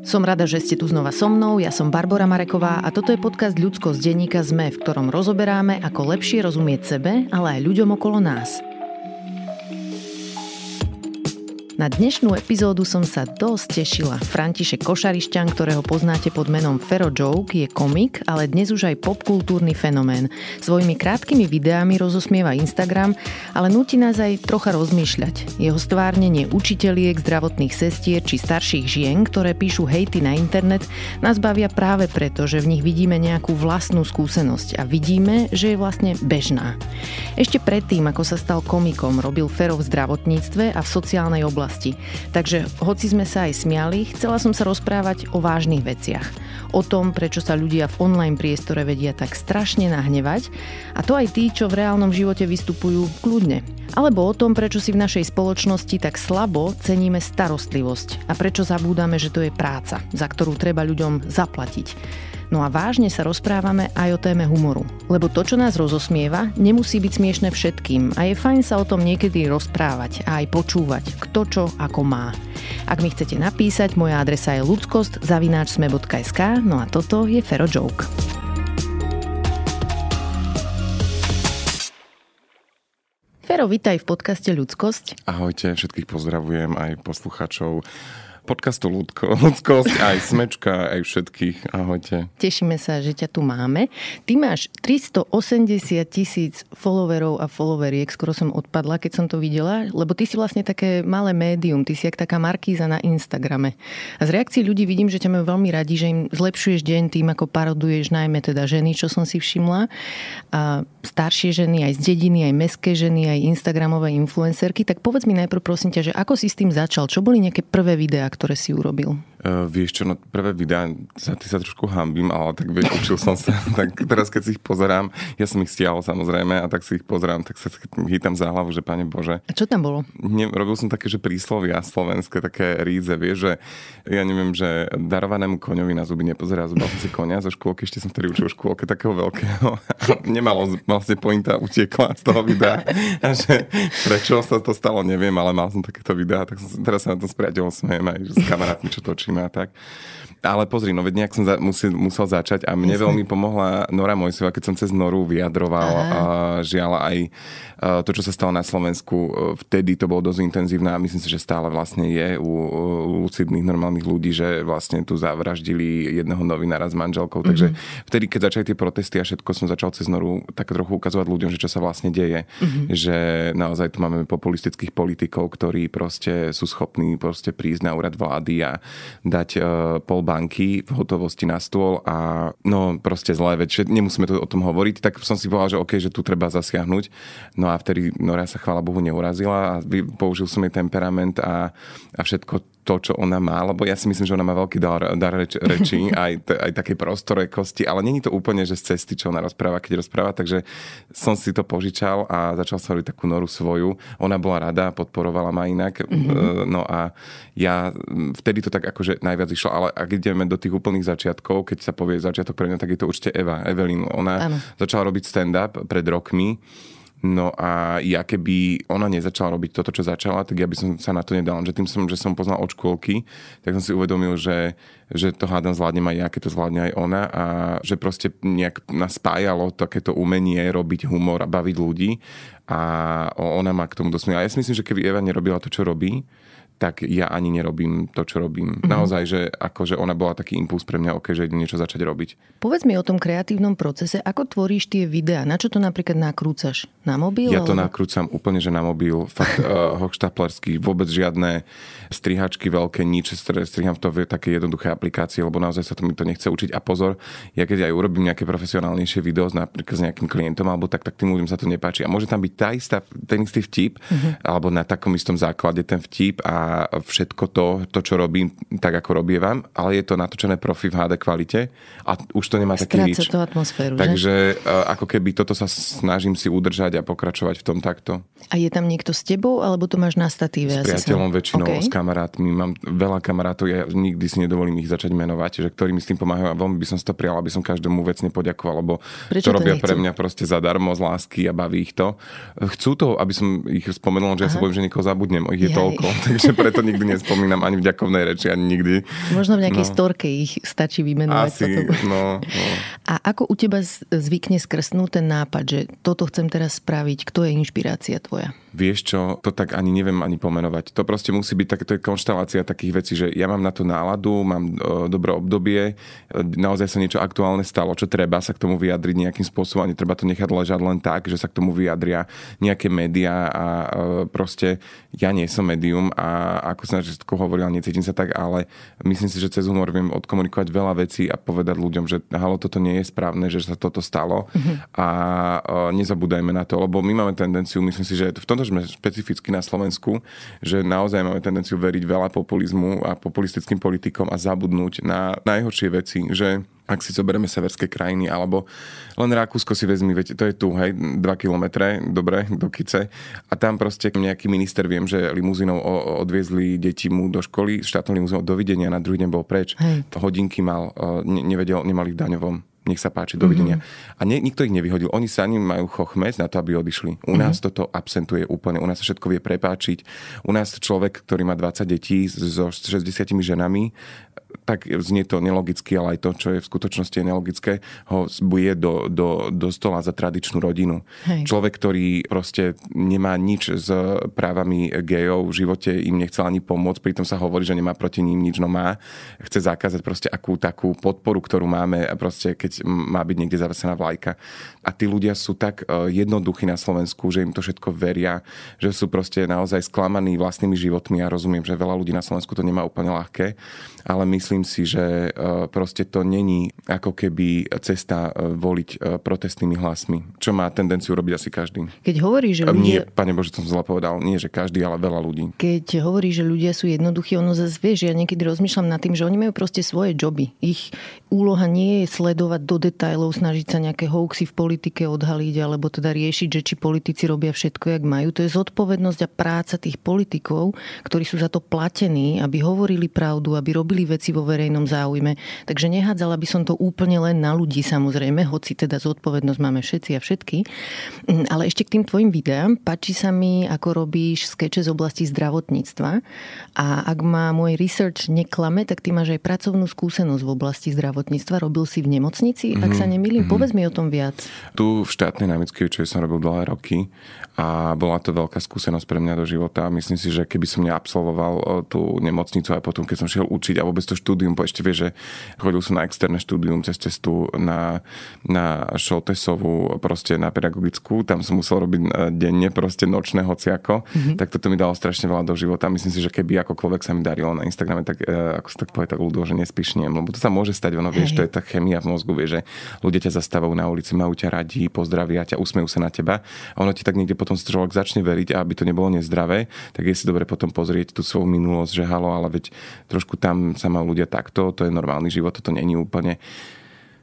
Som rada, že ste tu znova so mnou, ja som Barbara Mareková a toto je podcast Ľudsko z denníka ZME, v ktorom rozoberáme, ako lepšie rozumieť sebe, ale aj ľuďom okolo nás. Na dnešnú epizódu som sa dosť tešila. František Košarišťan, ktorého poznáte pod menom Fero Joke, je komik, ale dnes už aj popkultúrny fenomén. Svojimi krátkými videami rozosmieva Instagram, ale nutí nás aj trocha rozmýšľať. Jeho stvárnenie učiteľiek, zdravotných sestier či starších žien, ktoré píšu hejty na internet, nás bavia práve preto, že v nich vidíme nejakú vlastnú skúsenosť a vidíme, že je vlastne bežná. Ešte predtým, ako sa stal komikom, robil Fero v zdravotníctve a v sociálnej oblasti oblasti. Takže hoci sme sa aj smiali, chcela som sa rozprávať o vážnych veciach. O tom, prečo sa ľudia v online priestore vedia tak strašne nahnevať a to aj tí, čo v reálnom živote vystupujú kľudne. Alebo o tom, prečo si v našej spoločnosti tak slabo ceníme starostlivosť a prečo zabúdame, že to je práca, za ktorú treba ľuďom zaplatiť. No a vážne sa rozprávame aj o téme humoru. Lebo to, čo nás rozosmieva, nemusí byť smiešne všetkým a je fajn sa o tom niekedy rozprávať a aj počúvať, kto čo ako má. Ak mi chcete napísať, moja adresa je ludskost zavináčsme.sk, no a toto je Fero Joke. Fero, vitaj v podcaste Ľudskosť. Ahojte, všetkých pozdravujem aj posluchačov podcastu Ľudko, Ľudskosť, aj Smečka, aj všetkých. Ahojte. Tešíme sa, že ťa tu máme. Ty máš 380 tisíc followerov a followeriek, skoro som odpadla, keď som to videla, lebo ty si vlastne také malé médium, ty si jak taká markíza na Instagrame. A z reakcií ľudí vidím, že ťa majú veľmi radi, že im zlepšuješ deň tým, ako paroduješ najmä teda ženy, čo som si všimla. A staršie ženy, aj z dediny, aj meské ženy, aj Instagramové influencerky. Tak povedz mi najprv prosím ťa, že ako si s tým začal? Čo boli nejaké prvé videá, ktoré si urobil? Uh, vieš čo, no prvé videá, za ty sa trošku hambím, ale tak vieš, učil som sa. tak teraz, keď si ich pozerám, ja som ich stiahol samozrejme a tak si ich pozerám, tak sa chytám za hlavu, že pane Bože. A čo tam bolo? Ne, robil som také, že príslovia slovenské, také ríze, vieš, že ja neviem, že darovanému koňovi na zuby nepozerá, zubal som si konia zo škôlky, ešte som vtedy učil škôlke takého veľkého. Nemalo, vlastne pointa utiekla z toho videa. A že prečo sa to stalo, neviem, ale mal som takéto videá, tak som, teraz sa na to s priateľom smejem aj s kamarátmi, čo točí točíme a tak. Ale pozri, no veď nejak som za, musel, musel začať a mne veľmi pomohla Nora Mojsova, keď som cez Noru vyjadroval a žiaľ aj to, čo sa stalo na Slovensku, vtedy to bolo dosť intenzívne a myslím si, že stále vlastne je u lucidných normálnych ľudí, že vlastne tu zavraždili jedného novinára s manželkou. Mm-hmm. Takže mhm. vtedy, keď začali tie protesty a všetko, som začal cez Noru tak trochu ukazovať ľuďom, že čo sa vlastne deje. Mm-hmm. Že naozaj tu máme populistických politikov, ktorí proste sú schopní proste prísť na úrad vlády a dať uh, pol banky v hotovosti na stôl a no proste zlé veci. Nemusíme to o tom hovoriť, tak som si povedal, že OK, že tu treba zasiahnuť. No a vtedy Nora sa chvála Bohu neurazila a použil som jej temperament a, a všetko to, čo ona má, lebo ja si myslím, že ona má veľký dar, dar reč, reči, aj, aj také prostorekosti, ale není to úplne, že z cesty, čo ona rozpráva, keď rozpráva, takže som si to požičal a začal sa robiť takú noru svoju. Ona bola rada, podporovala ma inak, mm-hmm. no a ja vtedy to tak akože najviac išlo, ale ak ideme do tých úplných začiatkov, keď sa povie začiatok pre mňa, tak je to určite Eva, Evelyn. Ona ano. začala robiť stand-up pred rokmi No a ja keby ona nezačala robiť toto, čo začala, tak ja by som sa na to nedal. Že tým som, že som poznal od škôlky, tak som si uvedomil, že, že to hádam zvládnem aj ja, keď to zvládne aj ona a že proste nejak nás spájalo takéto umenie robiť humor a baviť ľudí a ona má k tomu dosmiela. Ja si myslím, že keby Eva nerobila to, čo robí, tak ja ani nerobím to, čo robím. Mm-hmm. Naozaj, že akože ona bola taký impuls pre mňa, okay, že idem niečo začať robiť. Povedz mi o tom kreatívnom procese, ako tvoríš tie videá, na čo to napríklad nakrúcaš? Na mobil? Ja to alebo... nakrúcam úplne, že na mobil, fakt uh, hochštaplerský, vôbec žiadne strihačky veľké, nič, striham v to v také jednoduché aplikácie, lebo naozaj sa to mi to nechce učiť. A pozor, ja keď aj urobím nejaké profesionálnejšie video napríklad s nejakým klientom, alebo tak, tak tým ľuďom sa to nepáči. A môže tam byť tá istá, ten istý vtip, mm-hmm. alebo na takom istom základe ten vtip a všetko to, to, čo robím, tak ako robievam, ale je to natočené profi v HD kvalite a už to nemá taký rič. to atmosféru, Takže že? ako keby toto sa snažím si udržať a pokračovať v tom takto. A je tam niekto s tebou, alebo to máš na statíve? S priateľom sa... väčšinou, okay. s kamarátmi. Mám veľa kamarátov, ja nikdy si nedovolím ich začať menovať, že ktorí mi s tým pomáhajú a veľmi by som si to prijal, aby som každému vecne poďakoval, lebo Prečo to robia to pre mňa proste zadarmo z lásky a baví ich to. Chcú to, aby som ich spomenul, že Aha. ja sa bojím, že niekoho zabudnem, ich je Jaj. toľko, takže preto nikdy nespomínam ani v ďakovnej reči, ani nikdy. Možno v nejakej no. storke ich stačí vymenovať. Asi, no, no. A ako u teba zvykne skrsnúť ten nápad, že toto chcem teraz spraviť, kto je inšpirácia tvoja? Vieš čo, to tak ani neviem ani pomenovať. To proste musí byť tak, to je konštalácia takých vecí, že ja mám na to náladu, mám uh, dobré obdobie, naozaj sa niečo aktuálne stalo, čo treba sa k tomu vyjadriť nejakým spôsobom a netreba to nechať ležať len tak, že sa k tomu vyjadria nejaké médiá a uh, proste ja nie som médium a ako som že hovorila, necítim sa tak, ale myslím si, že cez humor viem odkomunikovať veľa vecí a povedať ľuďom, že halo, toto nie je správne, že sa toto stalo mm-hmm. a nezabúdajme na to, lebo my máme tendenciu, myslím si, že v tom tomto sme špecificky na Slovensku, že naozaj máme tendenciu veriť veľa populizmu a populistickým politikom a zabudnúť na najhoršie veci, že ak si zoberieme severské krajiny, alebo len Rakúsko si vezmi, veď to je tu, hej, 2 kilometre, dobre, do Kice. A tam proste nejaký minister, viem, že limuzínou odviezli deti mu do školy, štátnou limuzínou dovidenia, na druhý deň bol preč. Hej. Hodinky mal, nevedel, nemali v daňovom nech sa páči, dovidenia. Mm-hmm. A nie, nikto ich nevyhodil. Oni sami majú chochmec na to, aby odišli. U nás mm-hmm. toto absentuje úplne. U nás sa všetko vie prepáčiť. U nás človek, ktorý má 20 detí so 60 ženami, tak znie to nelogicky, ale aj to, čo je v skutočnosti nelogické, ho zbuje do, do, do stola za tradičnú rodinu. Hej. Človek, ktorý proste nemá nič s právami gejov v živote, im nechcel ani pomôcť, pritom sa hovorí, že nemá proti ním nič, no má. Chce zakázať proste akú takú podporu, ktorú máme a proste keď má byť niekde zavesená vlajka. A tí ľudia sú tak e, jednoduchí na Slovensku, že im to všetko veria, že sú proste naozaj sklamaní vlastnými životmi a rozumiem, že veľa ľudí na Slovensku to nemá úplne ľahké, ale myslím si, že e, proste to není ako keby cesta e, voliť protestnými hlasmi, čo má tendenciu robiť asi každý. Keď hovorí, že ľudia... Nie, pane Bože, som zle povedal, nie, že každý, ale veľa ľudí. Keď hovorí, že ľudia sú jednoduchí, ono zase vie, že ja niekedy rozmýšľam nad tým, že oni majú proste svoje joby. Ich úloha nie je sledovať do detajlov, snažiť sa nejaké hoaxy v politike odhaliť alebo teda riešiť, že či politici robia všetko, jak majú. To je zodpovednosť a práca tých politikov, ktorí sú za to platení, aby hovorili pravdu, aby robili veci vo verejnom záujme. Takže nehádzala by som to úplne len na ľudí samozrejme, hoci teda zodpovednosť máme všetci a všetky. Mm, ale ešte k tým tvojim videám. Páči sa mi, ako robíš skeče z oblasti zdravotníctva. A ak má môj research neklame, tak ty máš aj pracovnú skúsenosť v oblasti zdravotníctva. Robil si v nemocnici, mm-hmm. ak sa nemýlim. Mm-hmm. Povedz mi o tom viac. Tu v štátnej námieckej čo som robil dlhé roky a bola to veľká skúsenosť pre mňa do života. Myslím si, že keby som neabsolvoval e, tú nemocnicu aj potom, keď som šiel učiť a vôbec to štúdium, po ešte vie, že chodil som na externé štúdium cez cestu na, na Šoltesovú, proste na pedagogickú, tam som musel robiť e, denne proste nočné hociako, mm-hmm. tak toto mi dalo strašne veľa do života. Myslím si, že keby akokoľvek sa mi darilo na Instagrame, tak e, ako sa tak povie, tak ľudo, že nespišniem, lebo to sa môže stať, ono vieš, to je tá chemia v mozgu, vieš, že ľudia ťa zastávajú na ulici, majú ťa radi, pozdravia ťa, usmejú sa na teba. A ono ti tak niekde potom človek začne veriť a aby to nebolo nezdravé, tak je si dobre potom pozrieť tú svoju minulosť, že halo, ale veď trošku tam sa majú ľudia takto, to je normálny život, toto není úplne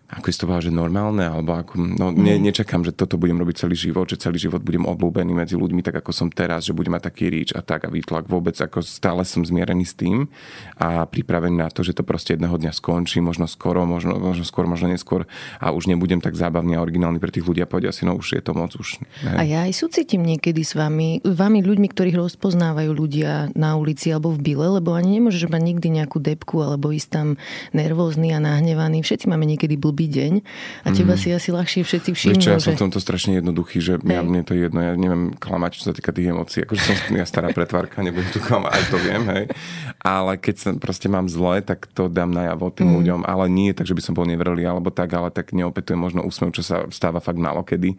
ako si to povedal, že normálne, alebo ako, no ne, mhm. nečakám, že toto budem robiť celý život, že celý život budem obľúbený medzi ľuďmi, tak ako som teraz, že budem mať taký ríč a tak a výtlak vôbec, ako stále som zmierený s tým a pripravený na to, že to proste jedného dňa skončí, možno skoro, možno, možno skôr, možno neskôr a už nebudem tak zábavný a originálny pre tých ľudí a povedia si, no už je to moc už. Ne. A ja aj súcitím niekedy s vami, vami ľuďmi, ktorých rozpoznávajú ľudia na ulici alebo v byle, lebo ani nemôžeš mať nikdy nejakú depku alebo ísť tam nervózny a nahnevaný. Všetci máme niekedy blb blbý deň a teba mm. si asi ľahšie všetci všimnú. Vieš ja že... som v tomto strašne jednoduchý, že ja, mne to je jedno, ja neviem klamať, čo sa týka tých emócií. Akože som ja stará pretvárka, nebudem tu klamať, aj to viem, hej. Ale keď sa proste mám zle, tak to dám najavo tým mm. ľuďom. Ale nie tak, že by som bol nevrelý alebo tak, ale tak neopetujem možno úsmev, čo sa stáva fakt málo kedy.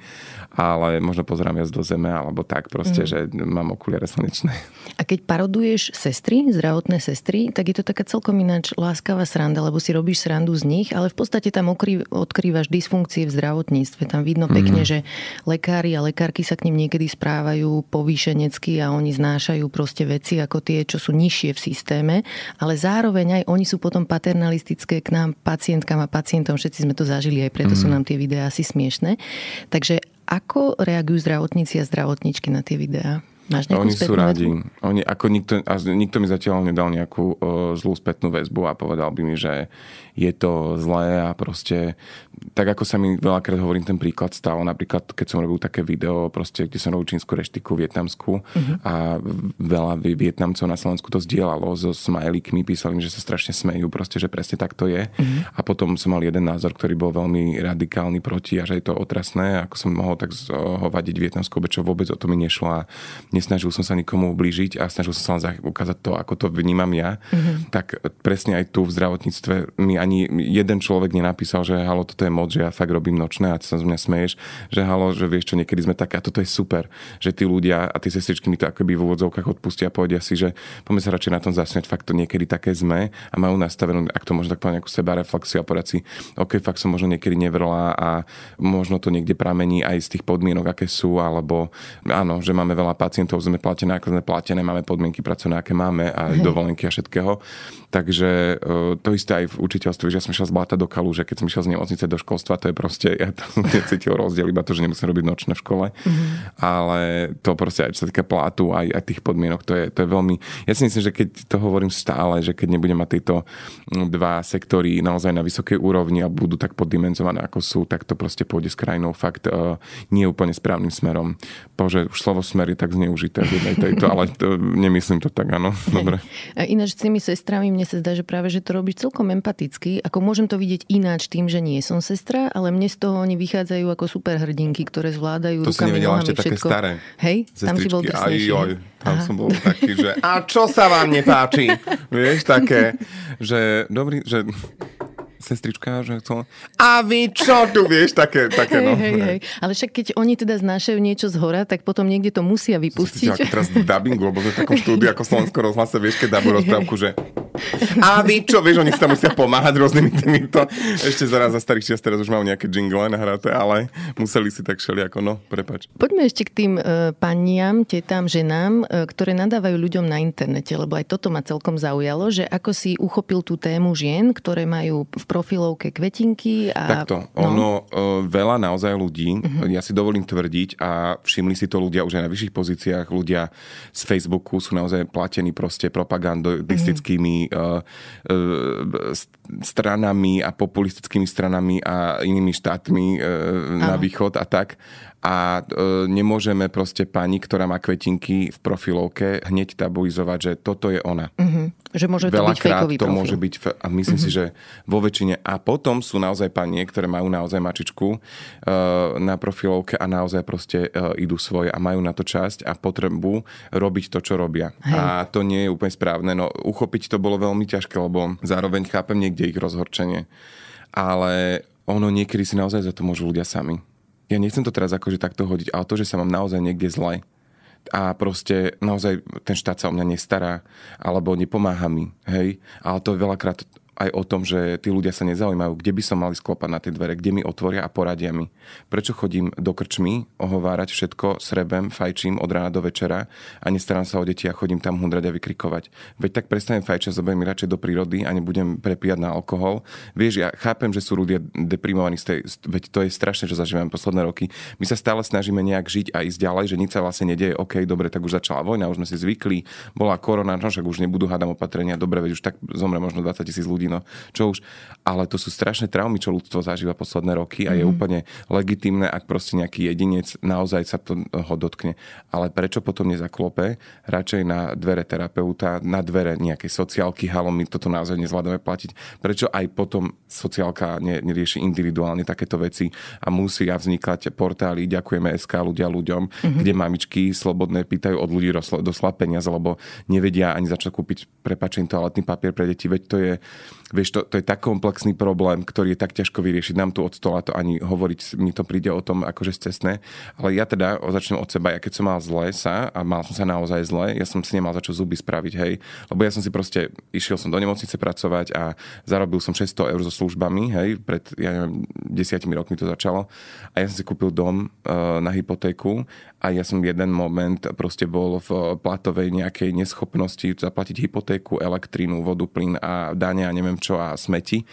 Ale možno pozerám viac do zeme alebo tak proste, mm. že mám okuliare slnečné. A keď paroduješ sestry, zdravotné sestry, tak je to taká celkom ináč láskavá sranda, lebo si robíš srandu z nich, ale v podstate tam odkrývaš dysfunkcie v zdravotníctve. Tam vidno mhm. pekne, mm-hmm. že lekári a lekárky sa k ním niekedy správajú povýšenecky a oni znášajú proste veci ako tie, čo sú nižšie v systéme, ale zároveň aj oni sú potom paternalistické k nám, pacientkám a pacientom. Všetci sme to zažili, aj preto mm-hmm. sú mhm. nám tie videá asi smiešné. Takže ako reagujú zdravotníci a zdravotníčky na tie videá? Máš Oni sú radi. Oni, ako nikto, a nikto mi zatiaľ nedal nejakú o, zlú spätnú väzbu a povedal by mi, že je to zlé a proste tak ako sa mi veľakrát hovorím ten príklad stalo, napríklad keď som robil také video, proste, kde som robil čínsku reštiku vietnamskú uh-huh. a veľa Vietnamcov na Slovensku to zdieľalo so smajlíkmi, písali mi, že sa strašne smejú, proste, že presne tak to je. Uh-huh. A potom som mal jeden názor, ktorý bol veľmi radikálny proti a že je to otrasné, ako som mohol tak hovadiť vietnamskou, čo vôbec o to mi nešlo a nesnažil som sa nikomu ublížiť a snažil som sa len ukázať to, ako to vnímam ja. Uh-huh. Tak presne aj tu v zdravotníctve mi ani jeden človek nenapísal, že halo, toto je moc, že ja fakt robím nočné a ty sa z mňa smeješ, že halo, že vieš čo, niekedy sme také a toto je super, že tí ľudia a tie sestričky mi to akoby v úvodzovkách odpustia a povedia si, že poďme sa radšej na tom zasmiať, fakt to niekedy také sme a majú nastavenú, ak to možno tak povedať, nejakú sebareflexiu a povedať si, OK, fakt som možno niekedy nevrla a možno to niekde pramení aj z tých podmienok, aké sú, alebo áno, že máme veľa pacientov, sme platené, ako sme platené, máme podmienky pracovné, aké máme a aj dovolenky a všetkého. Takže e, to isté aj v učiteľstve, že ja som šiel z Blata do Kalu, že keď som išiel z nemocnice do školstva, to je proste, ja tam necítil rozdiel, iba to, že nemusím robiť nočné v škole. Mm-hmm. Ale to proste aj čo sa týka plátu, aj, aj tých podmienok, to je, to je veľmi... Ja si myslím, že keď to hovorím stále, že keď nebudem mať tieto dva sektory naozaj na vysokej úrovni a budú tak poddimenzované, ako sú, tak to proste pôjde s krajinou fakt uh, nie úplne správnym smerom. Bože, už slovo smer je tak zneužité v jednej tejto, ale to, nemyslím to tak, áno. Dobre. A ináč s tými sestrami mne sa zdá, že práve, že to robí celkom empaticky. Ako môžem to vidieť ináč tým, že nie som sestra, ale mne z toho oni vychádzajú ako superhrdinky, ktoré zvládajú to rukami, si nohami, ešte také všetko. staré. Hej, tam si bol Sestričky, drsnejší. aj, tam som bol taký, že a čo sa vám nepáči? Vieš, také, že dobrý, že sestrička, že chcela... A vy čo tu, vieš, také, také Hej, no. hej, hej. Ale však keď oni teda znášajú niečo z hora, tak potom niekde to musia vypustiť. ako teraz dubbingu, lebo v takom štúdiu ako Slovensko rozhlase, vieš, keď dabu rozprávku, že a vy čo, vieš, oni tam musia pomáhať rôznymi týmito. Ešte zaraz za starých čias teraz už majú nejaké jingle nahraté, ale museli si tak šeli ako, no, prepač. Poďme ešte k tým e, paniam, tetám, ženám, e, ktoré nadávajú ľuďom na internete, lebo aj toto ma celkom zaujalo, že ako si uchopil tú tému žien, ktoré majú v profilovke kvetinky a... Takto, no. ono, uh, veľa naozaj ľudí, uh-huh. ja si dovolím tvrdiť a všimli si to ľudia už aj na vyšších pozíciách, ľudia z Facebooku sú naozaj platení proste propagandistickými uh, uh, stranami a populistickými stranami a inými štátmi uh, na východ a tak. A e, nemôžeme proste pani, ktorá má kvetinky v profilovke, hneď tabuizovať, že toto je ona. Mhm. Že môže to byť Veľakrát to profil. Mhm. môže byť, a myslím si, že vo väčšine. A potom sú naozaj panie, ktoré majú naozaj mačičku uh, na profilovke a naozaj proste uh, idú svoje a majú na to časť a potrebu robiť to, čo robia. Hej. A to nie je úplne správne. No uchopiť to bolo veľmi ťažké, lebo zároveň chápem niekde ich rozhorčenie. Ale ono niekedy si naozaj za to môžu ľudia sami. Ja nechcem to teraz akože takto hodiť, ale to, že sa mám naozaj niekde zle, a proste naozaj ten štát sa o mňa nestará alebo nepomáha mi, hej. Ale to je veľakrát aj o tom, že tí ľudia sa nezaujímajú, kde by som mali sklopať na tie dvere, kde mi otvoria a poradia mi. Prečo chodím do krčmy, ohovárať všetko, srebem, fajčím od rána do večera a nestarám sa o deti a chodím tam hundrať a vykrikovať. Veď tak prestanem fajčať, zoberiem radšej do prírody a nebudem prepíjať na alkohol. Vieš, ja chápem, že sú ľudia deprimovaní z tej, veď to je strašné, čo zažívame posledné roky. My sa stále snažíme nejak žiť a ísť ďalej, že nič sa vlastne nedieje. OK, dobre, tak už začala vojna, už sme si zvykli, bola korona, no však už nebudú hádam opatrenia, dobre, veď už tak zomre možno 20 tisíc ľudí, no čo už. Ale to sú strašné traumy, čo ľudstvo zažíva posledné roky a je úplne legitimné, ak proste nejaký jedinec naozaj sa to ho dotkne. Ale prečo potom nezaklope radšej na dvere terapeuta, na dvere nejakej sociálky, halo, my toto naozaj nezvládame platiť. Prečo aj potom sociálka ne, nerieši individuálne takéto veci a musia vznikať portály, ďakujeme SK ľudia ľuďom, mm-hmm. kde mamičky slobodné pýtajú od ľudí doslova peniaze, lebo nevedia ani začať kúpiť prepačený toaletný papier pre deti, veď to je, vieš, to, to je tak komplexný problém, ktorý je tak ťažko vyriešiť. Nám tu od stola to ani hovoriť, mi to príde o tom akože cestné, ale ja teda začnem od seba, ja keď som mal zle sa a mal som sa naozaj zle, ja som si nemal za čo zuby spraviť, hej, lebo ja som si proste, išiel som do nemocnice pracovať a zarobil som 600 eur so službami, hej, pred, ja neviem, desiatimi rokmi to začalo. A ja som si kúpil dom uh, na hypotéku a ja som jeden moment proste bol v platovej nejakej neschopnosti zaplatiť hypotéku, elektrínu, vodu, plyn a dane a neviem neviem čo a smeti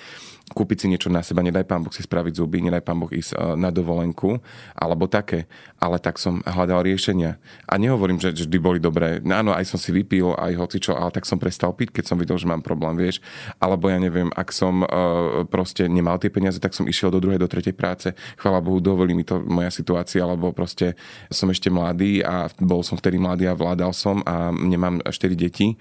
kúpiť si niečo na seba, nedaj pán Boh si spraviť zuby, nedaj pán Boh ísť e, na dovolenku, alebo také. Ale tak som hľadal riešenia. A nehovorím, že vždy boli dobré. No áno, aj som si vypil, aj hocičo, ale tak som prestal piť, keď som videl, že mám problém, vieš. Alebo ja neviem, ak som uh, proste nemal tie peniaze, tak som išiel do druhej, do tretej práce. Chvala Bohu, dovolí mi to moja situácia, alebo proste som ešte mladý a bol som vtedy mladý a vládal som a nemám 4 deti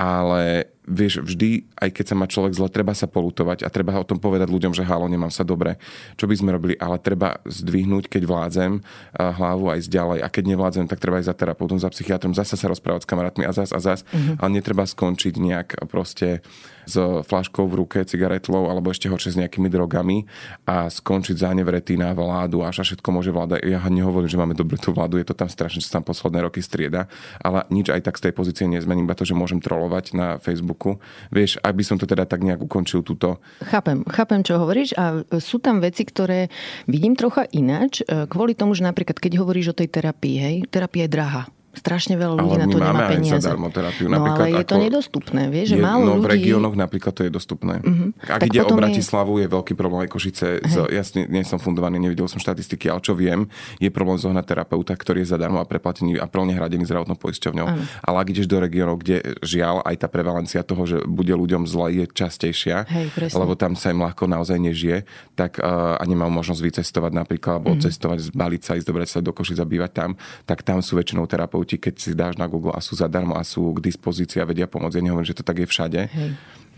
ale vieš, vždy, aj keď sa má človek zle, treba sa polutovať a treba o tom povedať ľuďom, že halo, nemám sa dobre. Čo by sme robili? Ale treba zdvihnúť, keď vládzem hlavu aj ďalej a keď nevládzem, tak treba aj za terapeutom, za psychiatrom, zase sa rozprávať s kamarátmi a zas a zas, mm-hmm. ale netreba skončiť nejak proste s flaškou v ruke, cigaretlou alebo ešte horšie s nejakými drogami a skončiť zánevretý na vládu až a všetko môže vláda. Ja nehovorím, že máme dobrú tú vládu, je to tam strašne, čo tam posledné roky strieda, ale nič aj tak z tej pozície nezmením, iba to, že môžem trolovať na Facebooku. Vieš, ak by som to teda tak nejak ukončil túto. Chápem, chápem, čo hovoríš a sú tam veci, ktoré vidím trocha ináč, e, kvôli tomu, že napríklad keď hovoríš o tej terapii, hej, terapia je drahá strašne veľa ľudí ale na to nemá peniaze. Ale terapiu. No ale je to nedostupné, vieš, že je, málo no, ľudí... v regiónoch napríklad to je dostupné. Uh-huh. Ak tak ide o Bratislavu, je... je veľký problém aj Košice. Z, ja nie som fundovaný, nevidel som štatistiky, ale čo viem, je problém zohnať terapeuta, ktorý je zadarmo a preplatený a plne hradený zdravotnou poisťovňou. Uh-huh. Ale ak ideš do regiónov, kde žiaľ aj tá prevalencia toho, že bude ľuďom zle, je častejšia, Hej, lebo tam sa im ľahko naozaj nežije, tak uh, a nemá možnosť vycestovať napríklad, alebo uh-huh. cestovať, zbaliť sa, ísť do sa do Košic zabývať tam, tak tam sú väčšinou terapeuti, keď si dáš na Google a sú zadarmo a sú k dispozícii a vedia pomôcť. Ja nehovorím, že to tak je všade. Hej.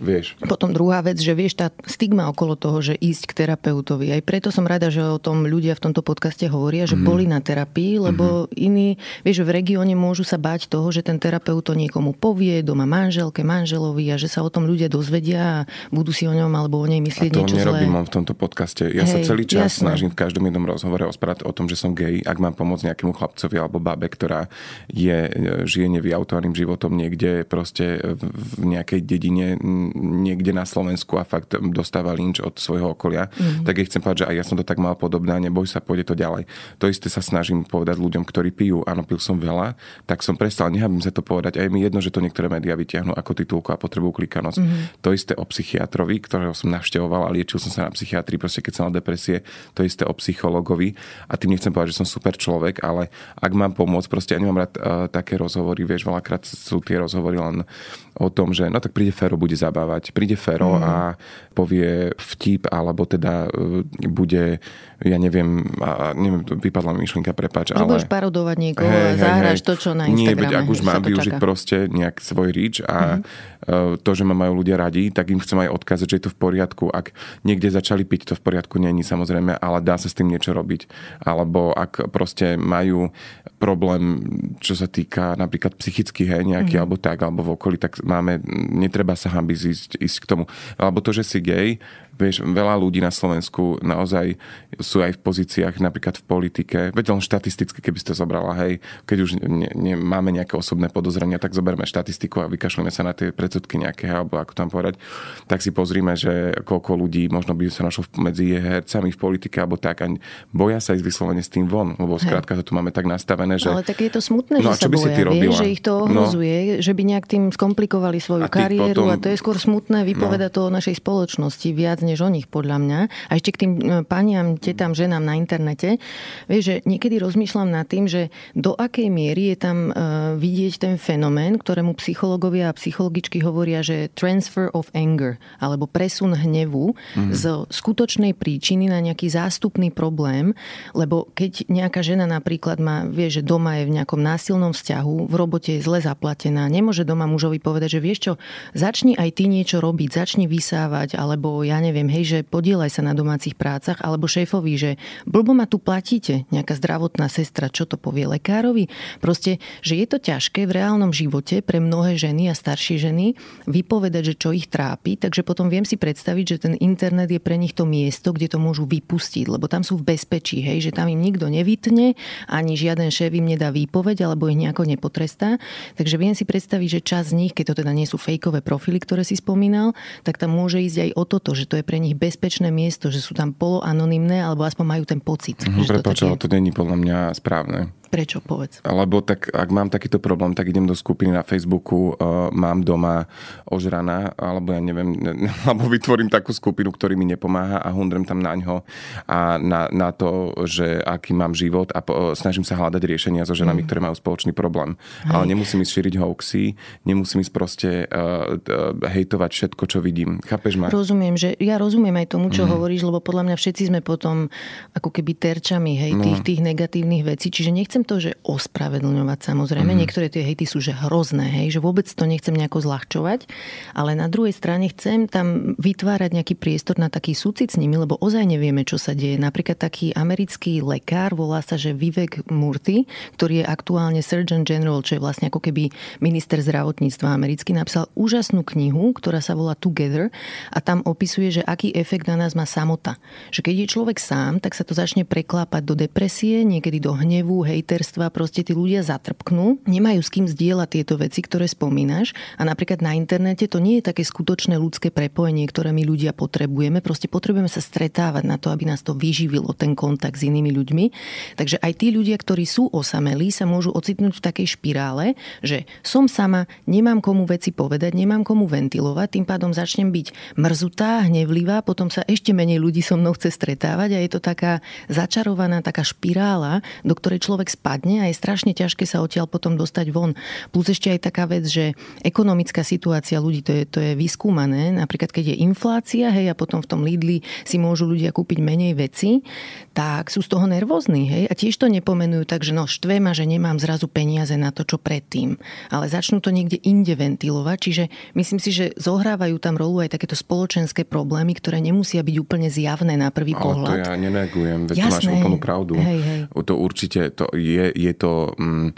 Vieš. Potom druhá vec, že vieš, tá stigma okolo toho, že ísť k terapeutovi. Aj preto som rada, že o tom ľudia v tomto podcaste hovoria, že mm. boli na terapii, lebo mm. iní, vieš, v regióne môžu sa báť toho, že ten terapeut to niekomu povie, doma manželke, manželovi a že sa o tom ľudia dozvedia a budú si o ňom alebo o nej myslieť a to niečo nerobím zlé. v tomto podcaste. Ja Hej, sa celý čas jasné. snažím v každom jednom rozhovore osprávať o tom, že som gay, ak mám pomôcť nejakému chlapcovi alebo babe, ktorá je, žije nevyautovým životom niekde proste v nejakej dedine, niekde na Slovensku a fakt dostáva lynč od svojho okolia, mm-hmm. tak ja chcem povedať, že aj ja som to tak mal podobné a neboj sa, pôjde to ďalej. To isté sa snažím povedať ľuďom, ktorí pijú. Áno, pil som veľa, tak som prestal, nehabím sa to povedať. A je mi jedno, že to niektoré médiá vyťahnú ako titulku a potrebujú klikanosť. Mm-hmm. To isté o psychiatrovi, ktorého som navštevoval a liečil som sa na psychiatrii, proste keď som mal depresie, to isté o psychologovi. A tým nechcem povedať, že som super človek, ale ak mám pomôcť, proste ja nemám rád uh, také rozhovory, vieš, veľakrát sú tie rozhovory len o tom, že no tak príde Fero, bude zabávať, príde Fero mm. a povie vtip, alebo teda e, bude, ja neviem, a neviem, vypadla mi myšlienka, prepáč, ale... Budeš parodovať niekoho hey, a zahráš hey, to, čo na Instagrame. Nie, veď ak už mám využiť čaká. proste nejak svoj reach a mm. To, že ma majú ľudia radi, tak im chcem aj odkázať, že je to v poriadku. Ak niekde začali piť, to v poriadku není samozrejme, ale dá sa s tým niečo robiť. Alebo ak proste majú problém, čo sa týka napríklad psychických, hej, nejaký, mm. alebo tak, alebo v okolí, tak máme, netreba sa hambiť ísť, ísť k tomu. Alebo to, že si gay, Vieš, veľa ľudí na Slovensku naozaj sú aj v pozíciách napríklad v politike. Veď len štatisticky, keby ste zobrala, hej, keď už ne, ne, máme nejaké osobné podozrenia, tak zoberme štatistiku a vykašlíme sa na tie predsudky nejaké, alebo ako tam povedať, tak si pozrime, že koľko ľudí možno by sa našlo medzi hercami v politike, alebo tak. A boja sa ísť vyslovene s tým von, lebo skrátka to tu máme tak nastavené, že... Ale tak je to smutné, no, že sa boja, vieš, že ich to no. ohrozuje, no. že by nejak tým skomplikovali svoju a kariéru potom... a to je skôr smutné, vypoveda no. to o našej spoločnosti viac než o nich, podľa mňa. A ešte k tým e, paniam, tetám, ženám na internete. Vieš, že niekedy rozmýšľam nad tým, že do akej miery je tam e, vidieť ten fenomén, ktorému psychológovia a psychologičky hovoria, že transfer of anger, alebo presun hnevu mm. z skutočnej príčiny na nejaký zástupný problém, lebo keď nejaká žena napríklad má, vie, že doma je v nejakom násilnom vzťahu, v robote je zle zaplatená, nemôže doma mužovi povedať, že vieš čo, začni aj ty niečo robiť, začni vysávať, alebo ja neviem, neviem, hej, že podielaj sa na domácich prácach, alebo šéfovi, že blbo ma tu platíte, nejaká zdravotná sestra, čo to povie lekárovi. Proste, že je to ťažké v reálnom živote pre mnohé ženy a staršie ženy vypovedať, že čo ich trápi, takže potom viem si predstaviť, že ten internet je pre nich to miesto, kde to môžu vypustiť, lebo tam sú v bezpečí, hej, že tam im nikto nevytne, ani žiaden šéf im nedá výpoveď, alebo ich nejako nepotrestá. Takže viem si predstaviť, že čas z nich, keď to teda nie sú fejkové profily, ktoré si spomínal, tak tam môže ísť aj o toto, že to je je pre nich bezpečné miesto, že sú tam poloanonymné, alebo aspoň majú ten pocit. Mm, Prepáč, ale to není podľa mňa správne. Prečo, povedz? Lebo tak, ak mám takýto problém, tak idem do skupiny na Facebooku, uh, mám doma ožrana, alebo ja neviem, alebo vytvorím takú skupinu, ktorý mi nepomáha a hundrem tam na ňo a na, na to, že aký mám život a po, snažím sa hľadať riešenia so ženami, mm. ktoré majú spoločný problém. Hej. Ale nemusím ísť šíriť hoaxy, nemusím ísť proste uh, uh, hejtovať všetko, čo vidím. Chápeš ma? Rozumiem, že ja rozumiem aj tomu, čo mm. hovoríš, lebo podľa mňa všetci sme potom ako keby terčami hej, no. tých, tých negatívnych vecí. Čiže nechcem to, že ospravedlňovať samozrejme. Mm. Niektoré tie hejty sú že hrozné, hej, že vôbec to nechcem nejako zľahčovať, ale na druhej strane chcem tam vytvárať nejaký priestor na taký súcit s nimi, lebo ozaj nevieme, čo sa deje. Napríklad taký americký lekár, volá sa, že Vivek Murty, ktorý je aktuálne Surgeon General, čo je vlastne ako keby minister zdravotníctva americký, napísal úžasnú knihu, ktorá sa volá Together a tam opisuje, že aký efekt na nás má samota. Že keď je človek sám, tak sa to začne preklápať do depresie, niekedy do hnevu, hejterstva, proste tí ľudia zatrpknú, nemajú s kým zdieľať tieto veci, ktoré spomínaš a napríklad na internete to nie je také skutočné ľudské prepojenie, ktoré my ľudia potrebujeme. Proste potrebujeme sa stretávať na to, aby nás to vyživilo, ten kontakt s inými ľuďmi. Takže aj tí ľudia, ktorí sú osamelí, sa môžu ocitnúť v takej špirále, že som sama, nemám komu veci povedať, nemám komu ventilovať, tým pádom začnem byť mrzutá, hnevlivá, potom sa ešte menej ľudí so mnou chce stretávať a je to taká začarovaná taká špirála, do ktorej človek spadne a je strašne ťažké sa odtiaľ potom dostať von. Plus ešte aj taká vec, že ekonomická situácia ľudí, to je, to je vyskúmané. Napríklad, keď je inflácia, hej, a potom v tom Lidli si môžu ľudia kúpiť menej veci, tak sú z toho nervózni, hej, a tiež to nepomenujú tak, že no štve ma, že nemám zrazu peniaze na to, čo predtým. Ale začnú to niekde inde ventilovať, čiže myslím si, že zohrávajú tam rolu aj takéto spoločenské problémy, ktoré nemusia byť úplne zjavné na prvý Ale pohľad. to ja nenegujem, veď Jasné. máš úplnú pravdu. Hej, hej. To určite to je, je to... Mm,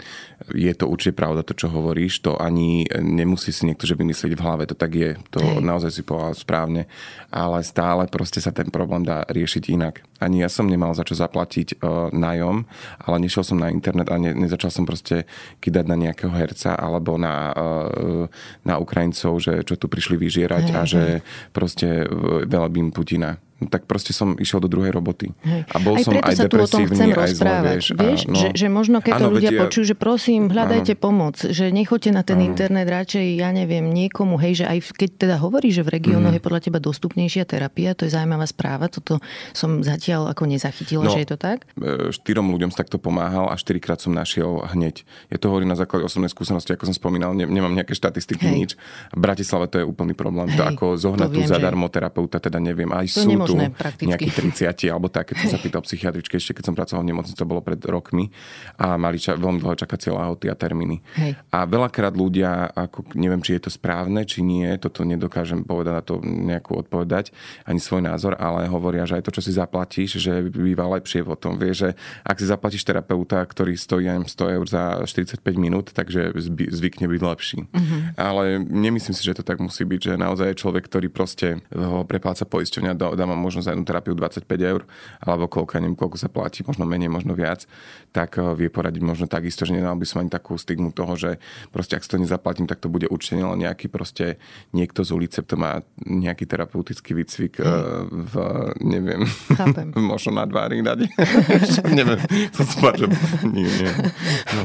je to určite pravda, to, čo hovoríš. To ani nemusí si niekto, že vymyslieť v hlave. To tak je. To Hej. naozaj si povedal správne. Ale stále proste sa ten problém dá riešiť inak. Ani ja som nemal za čo zaplatiť uh, nájom, ale nešiel som na internet a ne, nezačal som proste kydať na nejakého herca alebo na, uh, na Ukrajincov, že čo tu prišli vyžierať Hej. a že proste velebím Putina no tak proste som išiel do druhej roboty. Hej. A bol aj som preto aj sa tu o tom chcem aj rozprávať. Zle, vieš, vieš a, no, že, že možno keď to ľudia vedia, počujú, že prosím, hľadajte áno. pomoc, že nechoďte na ten áno. internet radšej, ja neviem, niekomu, hej, že aj keď teda hovorí, že v regiónoch mm. je podľa teba dostupnejšia terapia, to je zaujímavá správa, toto som zatiaľ ako nezachytila, no, že je to tak? E, štyrom ľuďom som takto pomáhal a štyrikrát som našiel hneď. Je to hovorím na základe osobnej skúsenosti, ako som spomínal, ne, nemám nejaké štatistiky, hej. nič. V Bratislave to je úplný problém. Hej, to ako zohnať tu zadarmo terapeuta, teda neviem. Aj sú nemožné, tu nejakí 30 alebo tak, keď som sa pýtal psychiatričke, ešte keď som pracoval v nemocnici, to bolo pred rokmi a mali ča, veľmi dlho čakacie lehoty a termíny. Hej. A veľakrát ľudia, ako, neviem, či je to správne, či nie, toto nedokážem povedať na to nejakú odpovedať, ani svoj názor, ale hovoria, že aj to, čo si zaplatíš, že býva lepšie potom. Vie, že ak si zaplatíš terapeuta, ktorý stojí aj 100 eur za 45 minút, takže zvykne byť lepší. Uh-huh. Ale nemyslím si, že to tak musí byť, že naozaj človek, ktorý proste ho prepláca poisťovňa, dáva možnosť za jednu terapiu 25 eur, alebo koľko, neviem, koľko sa platí, možno menej, možno viac, tak eh, vie poradiť možno takisto, že nemal by som ani takú stigmu toho, že proste ak si to nezaplatím, tak to bude určite len nejaký proste niekto z ulice, kto má nejaký terapeutický výcvik mm. v, neviem, možno na dvári dať. neviem, som spať, že nie, nie. No.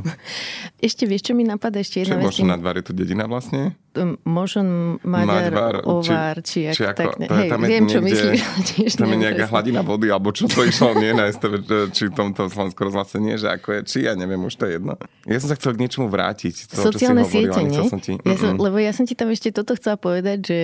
Ešte vieš, čo mi napadá ešte jedna vec? Možno na dvári to dedina vlastne? Možno Maďar, Ovar, či, či, či ako, tak, to hej, je, tam viem, niekde, čo myslíš. Tam je nejaká hladina vody, alebo čo to išlo, nie na STV, či v tomto Slovensku rozhlase nie, že ako je, či ja neviem, už to je jedno. Ja som sa chcel k niečomu vrátiť. To, sociálne čo si siete, nie? Som ti... ja som, lebo ja som ti tam ešte toto chcela povedať, že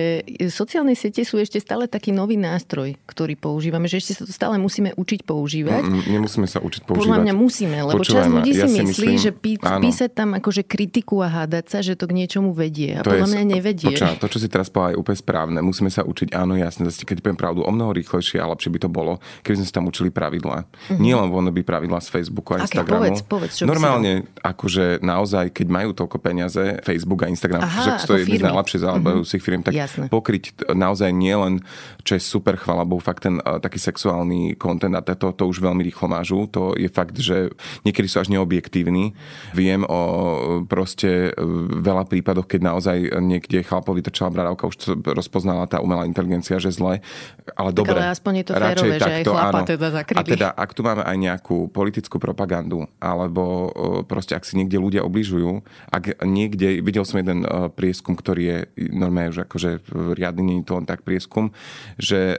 sociálne siete sú ešte stále taký nový nástroj, ktorý používame, že ešte sa to stále musíme učiť používať. Mm, nemusíme sa učiť používať. Podľa mňa musíme, lebo časť ľudí ja si myslí, myslím, že pí, písať tam akože kritiku a hádať sa, že to k niečomu vedie. A to podľa mňa nevedie. Poča, to, čo si teraz povedal, je úplne správne. Musíme sa učiť, áno, jasne, zase keď poviem pravdu, o mnoho rýchlejšie a lepšie by to bolo, keby sme sa tam učili pravidlá. Mm-hmm. Nie len by pravidlá z Facebooku a Instagramu. Povedz, povedz, čo Normálne, akože naozaj, keď majú toľko peniaze, Facebook a Instagram, Aha, že to je jedný z najlepšie zarábajúcich mm-hmm. firm, tak Jasne. pokryť naozaj nielen, čo je super, chvala Bohu, fakt ten uh, taký sexuálny kontent a to, to už veľmi rýchlo mážu. To je fakt, že niekedy sú až neobjektívni. Viem o proste veľa prípadoch, keď naozaj niekde chlapovi trčala bradavka, už to rozpoznala tá umelá inteligencia, že zle. Ale tak dobre. Ale aspoň je to férové, že aj chlapa áno. teda zakryli. A teda, ak tu máme aj nejakú politickú propagandu, alebo proste ak si niekde ľudia obližujú, ak niekde, videl som jeden prieskum, ktorý je normálne už akože riadny, nie je to len tak prieskum, že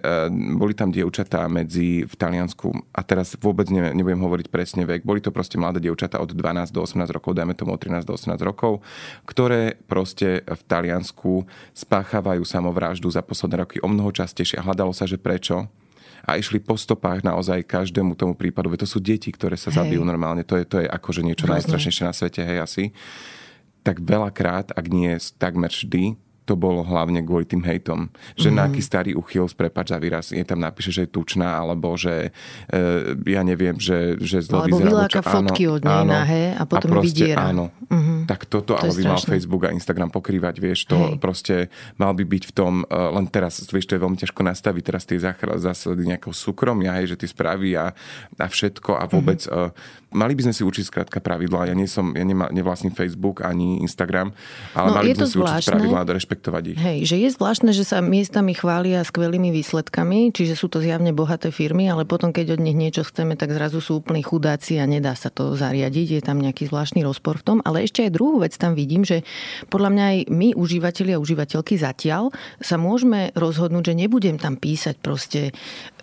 boli tam dievčatá medzi v Taliansku, a teraz vôbec nebudem hovoriť presne vek, boli to proste mladé dievčatá od 12 do 18 rokov, dajme tomu od 13 do 18 rokov, ktoré proste v Taliansku spáchavajú samovraždu za posledné roky o mnoho častejšie a hľadalo sa, že prečo a išli po stopách naozaj každému tomu prípadu. Veď to sú deti, ktoré sa hej. zabijú normálne. To je, to je akože niečo Hrozné. najstrašnejšie na svete, hej, asi. Tak veľakrát, ak nie takmer vždy, to bolo hlavne kvôli tým hejtom. Že mm. na aký starý uchyl, prepač za výraz, je tam napíše, že je tučná, alebo že e, ja neviem, že, že zlo alebo vyzerá. Alebo fotky od nej áno, nahé a potom a proste, vydiera. Áno. Mm-hmm. Tak toto to ale by mal Facebook a Instagram pokrývať, vieš, to Hej. proste mal by byť v tom, uh, len teraz, vieš, to je veľmi ťažko nastaviť teraz tie zásady nejakého súkromia, hej, že ty spraví a, a všetko a vôbec mm-hmm. Mali by sme si učiť skrátka pravidlá. Ja nie som, ja nemá, nevlastním Facebook ani Instagram, ale no, mali by sme si učiť pravidlá a rešpektovať ich. Hej, že je zvláštne, že sa miestami chvália skvelými výsledkami, čiže sú to zjavne bohaté firmy, ale potom, keď od nich niečo chceme, tak zrazu sú úplní chudáci a nedá sa to zariadiť. Je tam nejaký zvláštny rozpor v tom. Ale ešte aj druhú vec tam vidím, že podľa mňa aj my, užívateľi a užívateľky zatiaľ, sa môžeme rozhodnúť, že nebudem tam písať proste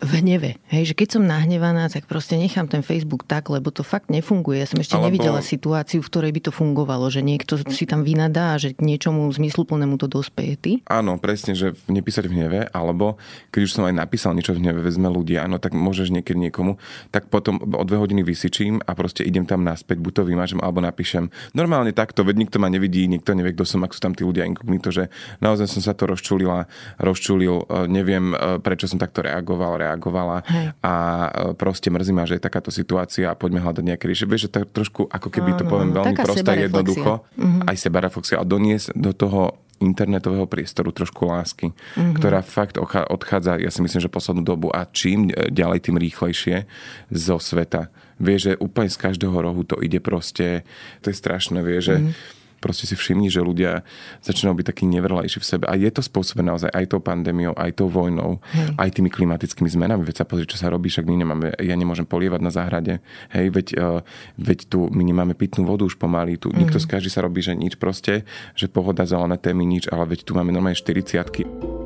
v hneve. Hej, že keď som nahnevaná, tak proste nechám ten Facebook tak, lebo to fakt nefunguje. Ja som ešte Alebo... nevidela situáciu, v ktorej by to fungovalo, že niekto si tam vynadá a že k niečomu zmysluplnému to dospeje. Ty? Áno, presne, že nepísať v hneve, alebo keď už som aj napísal niečo v hneve, vezme ľudia, áno, tak môžeš niekedy niekomu, tak potom o dve hodiny vysičím a proste idem tam naspäť, buď to vymažem, alebo napíšem. Normálne takto, veď nikto ma nevidí, nikto nevie, kto som, ak sú tam tí ľudia inkognito, že naozaj som sa to rozčulila, rozčulil, e, neviem, e, prečo som takto reagoval, reagovala Hej. a e, proste mrzí ma, že je takáto situácia a poďme hľadať nejaké riešenie. Vieš, že tak trošku, ako keby to poviem veľmi prosto a jednoducho, mm-hmm. aj sebareflexia a doniesť do toho internetového priestoru trošku lásky, mm-hmm. ktorá fakt odchádza, ja si myslím, že poslednú dobu a čím ďalej, tým rýchlejšie zo sveta. Vie, že úplne z každého rohu to ide proste, to je strašné, vie, že mm-hmm proste si všimni, že ľudia začínajú byť takí nevrlejší v sebe. A je to spôsobené naozaj aj tou pandémiou, aj tou vojnou, Hej. aj tými klimatickými zmenami. Veď sa pozri, čo sa robí, však my nemáme, ja nemôžem polievať na záhrade. Hej, veď, uh, veď tu my nemáme pitnú vodu už pomaly. Tu mm. nikto z každý sa robí, že nič proste, že pohoda, zelené témy, nič, ale veď tu máme normálne 40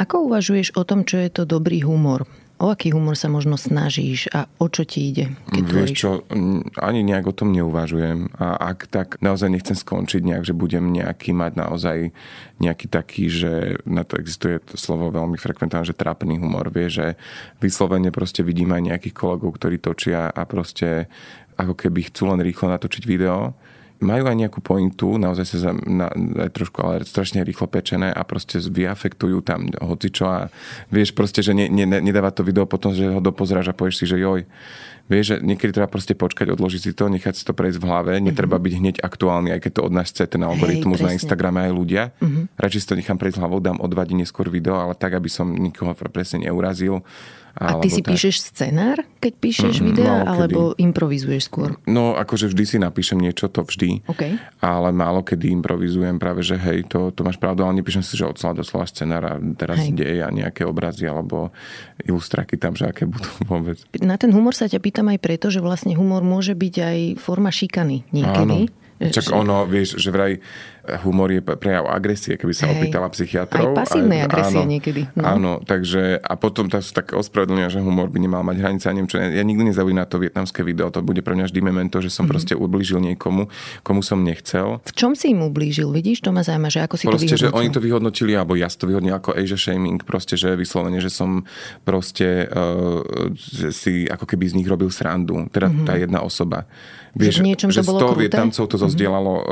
Ako uvažuješ o tom, čo je to dobrý humor? O aký humor sa možno snažíš a o čo ti ide? Keď Vieš čo, ani nejak o tom neuvažujem. A ak tak naozaj nechcem skončiť nejak, že budem nejaký mať naozaj nejaký taký, že na to existuje to slovo veľmi frekventálne, že trápny humor. Vie, že vyslovene proste vidím aj nejakých kolegov, ktorí točia a proste ako keby chcú len rýchlo natočiť video majú aj nejakú pointu, naozaj sa za, na, aj trošku, ale strašne rýchlo pečené a proste vyafektujú tam hocičo a vieš proste, že ne, ne, nedáva to video potom, že ho dopozráš a povieš si, že joj. Vieš, že niekedy treba proste počkať, odložiť si to, nechať si to prejsť v hlave, mm-hmm. netreba byť hneď aktuálny, aj keď to od nás chce ten algoritmus Hej, na Instagrame aj ľudia. Mm-hmm. Radšej si to nechám prejsť hlavou, dám o dva dní neskôr video, ale tak, aby som nikoho presne neurazil a ty si tak. píšeš scenár, keď píšeš mm, videa, alebo improvizuješ skôr? No, akože vždy si napíšem niečo, to vždy. Okay. Ale málo kedy improvizujem práve, že hej, to, to máš pravdu, ale nepíšem si, že od slova do slova scenár a teraz hej. deje a nejaké obrazy alebo ilustraky tam, že aké budú vôbec. Na ten humor sa ťa pýtam aj preto, že vlastne humor môže byť aj forma šikany niekedy. Áno. Čak ono, vieš, že vraj humor je prejav agresie, keby sa Hej. opýtala psychiatrov. Aj pasívnej agresie áno, niekedy. No. Áno, takže a potom tá sú tak ospravedlnia, že humor by nemal mať hranice a neviem čo. Ja nikdy nezaujímam na to vietnamské video, to bude pre mňa vždy memento, že som mm-hmm. proste ublížil niekomu, komu som nechcel. V čom si im ublížil? Vidíš, to ma zaujíma, že ako si proste, to vyhodnotil? že oni to vyhodnotili, alebo ja to vyhodnil ako Asia shaming, proste, že vyslovene, že som proste uh, si ako keby z nich robil srandu. Teda mm-hmm. tá jedna osoba. Vieš, že v niečom že to bolo 100 Vietnamcov to mm-hmm. zozdielalo uh,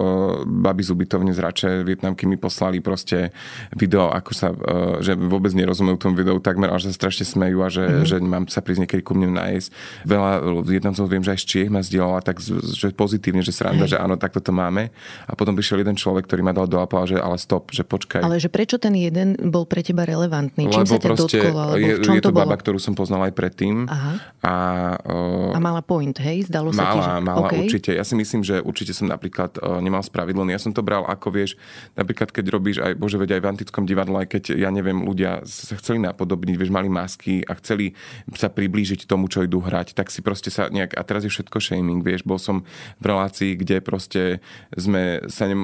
babi z ubytovne úplne zrače. Vietnamky mi poslali proste video, ako sa, uh, že vôbec nerozumejú tomu videu takmer, ale že sa strašne smejú a že, mm-hmm. že mám sa prísť niekedy ku mne nájsť. Veľa Vietnamcov viem, že aj z Čiech ma zdieľala tak že pozitívne, že sranda, Hej. že áno, takto to máme. A potom prišiel jeden človek, ktorý ma dal do a že ale stop, že počkaj. Ale že prečo ten jeden bol pre teba relevantný? Čím Lebo sa ťa dotkol? Alebo je, v čom je to, to baba, ktorú som poznal aj predtým. Aha. A, uh, a mala point, hej? Zdalo sa mala, ti, že... Mala, okay. určite. Ja si myslím, že určite som napríklad uh, nemal spravidlný. Ja som to bral ako, vieš, napríklad keď robíš aj, bože, veď aj v antickom divadle, aj keď, ja neviem, ľudia sa chceli napodobniť, vieš, mali masky a chceli sa priblížiť tomu, čo idú hrať, tak si proste sa nejak, a teraz je všetko shaming, vieš, bol som v relácii, kde proste sme sa ne,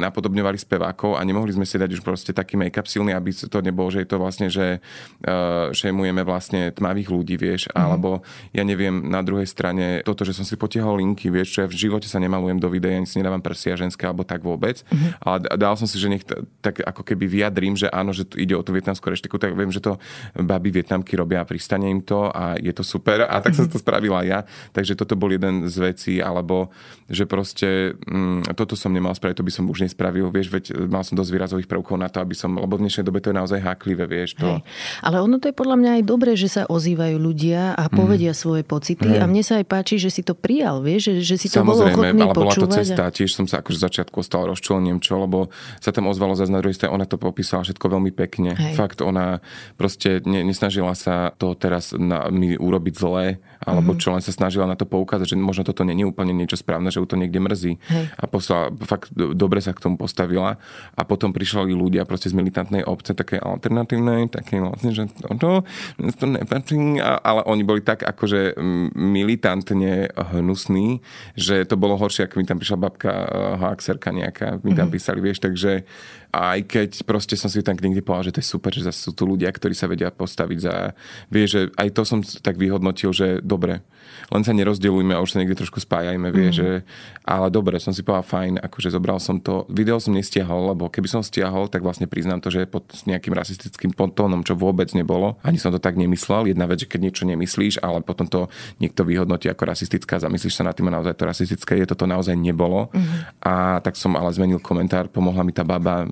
napodobňovali spevákov a nemohli sme si dať už proste taký make-up silný, aby to nebolo, že je to vlastne, že uh, šejmujeme vlastne tmavých ľudí, vieš, mm-hmm. alebo ja neviem, na druhej strane toto, že som si potiahol linky, vieš, čo ja v živote sa nemalujem do videa, ani si nedávam prsia ženské alebo tak vôbec, mm-hmm. ale dal som si, že nech tak ako keby vyjadrím, že áno, že ide o tú vietnamskú reštiku, tak viem, že to baby vietnamky robia a pristane im to a je to super a tak som to spravila ja, takže toto bol jeden z vecí, alebo že proste mm, toto som nemal spraviť, to by som už nespravil, vieš, veď mal som dosť výrazových prvkov na to, aby som, lebo v dnešnej dobe to je naozaj háklivé, vieš. To... Hej. Ale ono to je podľa mňa aj dobré, že sa ozývajú ľudia a mhm. povedia mm. svoje pocity Hej. a mne sa aj páči, že si to prijal, vieš, že, že si to Samozrejme, bol ochotný ale bola to cesta, a... tiež som sa akože začiatku stal rozčulením, čo, lebo sa tam ozvalo za na druhej strane, ona to popísala všetko veľmi pekne. Hej. Fakt, ona proste ne, nesnažila sa to teraz na, mi urobiť zlé, alebo mm-hmm. čo len sa snažila na to poukázať, že možno toto nie je úplne niečo správne, že ju to niekde mrzí. Hej. A poslala, fakt dobre sa k tomu postavila. A potom prišli ľudia proste z militantnej obce, také alternatívnej, také vlastne, že to, to nepatrí, ale oni boli tak akože militantne hnusní, že to bolo horšie, ako mi tam prišla babka Haxerka nejaká, mi tam mm-hmm. písali, vieš, takže aj keď proste som si tam niekde povedal, že to je super, že zase sú tu ľudia, ktorí sa vedia postaviť za... Vieš, že aj to som tak vyhodnotil, že dobre, len sa nerozdeľujme a už sa niekde trošku spájajme, vie, mm. že... Ale dobre, som si povedal fajn, akože zobral som to. Video som nestiahol, lebo keby som stiahol, tak vlastne priznám to, že je pod nejakým rasistickým tónom, čo vôbec nebolo. Ani som to tak nemyslel. Jedna vec, že keď niečo nemyslíš, ale potom to niekto vyhodnotí ako rasistické a zamyslíš sa na tým a naozaj to rasistické je, toto naozaj nebolo. Mm. A tak som ale zmenil komentár, pomohla mi tá baba,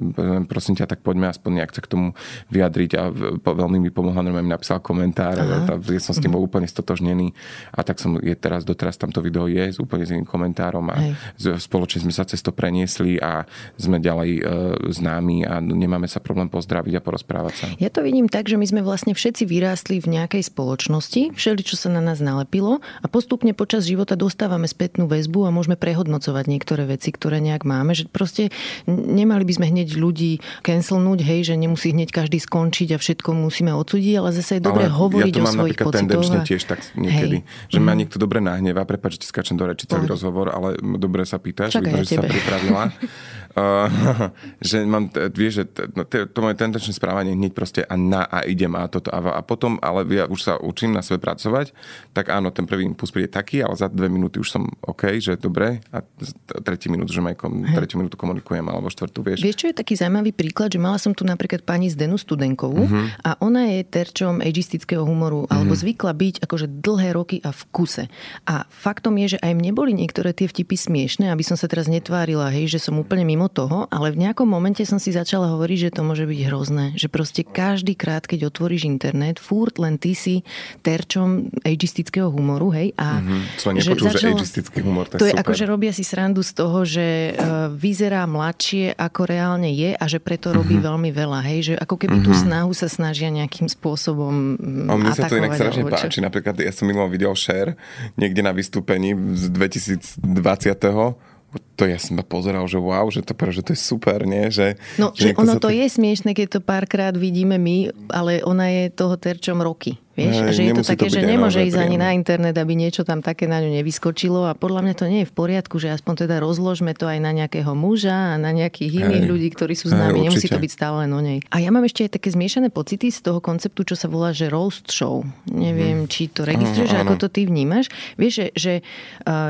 prosím ťa, tak poďme aspoň nejak sa k tomu vyjadriť a veľmi mi pomohla, normálne mi napísal komentár, ja som s tým bol úplne stotožnený a tak som je teraz, doteraz tamto video je s úplne s iným komentárom a Hej. spoločne sme sa cez to preniesli a sme ďalej e, známi a nemáme sa problém pozdraviť a porozprávať sa. Ja to vidím tak, že my sme vlastne všetci vyrástli v nejakej spoločnosti, všeli, čo sa na nás nalepilo a postupne počas života dostávame spätnú väzbu a môžeme prehodnocovať niektoré veci, ktoré nejak máme, že proste nemali by sme hneď ľudí cancelnúť, hej, že nemusí hneď každý skončiť a všetko musíme odsúdiť, ale zase je dobre hovoriť ja to mám o svojich pocitoch. A... tiež tak niekedy, hej. že mm. Ma niekto dobre nahneva, prepáč, že ti skáčem do reči celý rozhovor, ale dobre sa pýtaš, vidno, že sa pripravila. Uh, že mám, vieš, že no, to, to moje tendenčné správanie hneď proste a na a idem a toto a, a potom, ale ja už sa učím na sebe pracovať, tak áno, ten prvý impuls príde taký, ale za dve minúty už som OK, že dobre a tretí minútu, že aj kom, tretiu minútu komunikujem alebo štvrtú, vieš. Vieš, čo je taký zaujímavý príklad, že mala som tu napríklad pani Zdenu Studenkovú uh-huh. a ona je terčom agistického humoru uh-huh. alebo zvykla byť akože dlhé roky a v kuse. A faktom je, že aj mne boli niektoré tie vtipy smiešne, aby som sa teraz netvárila, hej, že som úplne mimo toho, ale v nejakom momente som si začala hovoriť, že to môže byť hrozné. Že proste každý krát, keď otvoríš internet, furt len ty si terčom agistického humoru, hej. A mm-hmm. Som nepočul, že, začalo, že agistický humor, to, to je, je ako, že robia si srandu z toho, že uh, vyzerá mladšie, ako reálne je a že preto robí mm-hmm. veľmi veľa, hej. Že ako keby mm-hmm. tú mhm. snahu sa snažia nejakým spôsobom A mne sa to inak strašne páči. Napríklad ja som minulý videl share niekde na vystúpení z 2020 to ja som pozeral, že wow, že to, že to je super, nie? Že, no, že, ono to je smiešne, keď to párkrát vidíme my, ale ona je toho terčom roky. Vieš? Hej, že je to také, to že nemôže ísť ani na internet, aby niečo tam také na ňu nevyskočilo a podľa mňa to nie je v poriadku, že aspoň teda rozložme to aj na nejakého muža a na nejakých iných Hej. ľudí, ktorí sú známi. Hej, Nemusí to byť stále len o nej. A ja mám ešte aj také zmiešané pocity z toho konceptu, čo sa volá, že roast show. Neviem, hmm. či to registruješ, ako to ty vnímaš. Vieš, že, že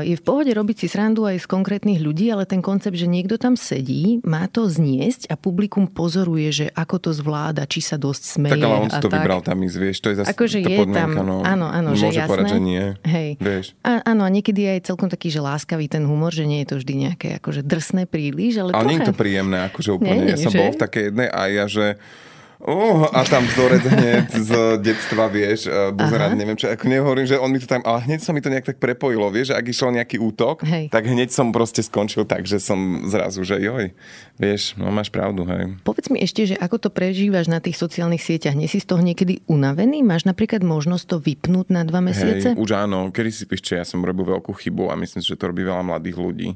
je v pohode robiť si srandu aj z konkrétnych ľudí, ale ten koncept, že niekto tam sedí, má to zniesť a publikum pozoruje, že ako to zvláda, či sa dosť smeje. Tak ale on si to tak. vybral tam ísť, vieš, to je zase akože je tam, no, áno, áno, že jasné. povedať, že nie. Hej. Vieš. A, áno, a niekedy je aj celkom taký, že láskavý ten humor, že nie je to vždy nejaké akože drsné príliš, ale, ale trocha... nie je to príjemné, akože úplne. Nie, ja som že? bol v takej jednej a ja, že Uh, a tam vzorec hneď z detstva, vieš, uh, buzerant, neviem čo, ako nehovorím, že on mi to tam, ale hneď sa mi to nejak tak prepojilo, vieš, že ak išiel nejaký útok, Hej. tak hneď som proste skončil tak, že som zrazu, že joj, vieš, no máš pravdu, hej. Povedz mi ešte, že ako to prežívaš na tých sociálnych sieťach? Nie si z toho niekedy unavený? Máš napríklad možnosť to vypnúť na dva mesiace? Hej, už áno, kedy si píšte, ja som robil veľkú chybu a myslím že to robí veľa mladých ľudí.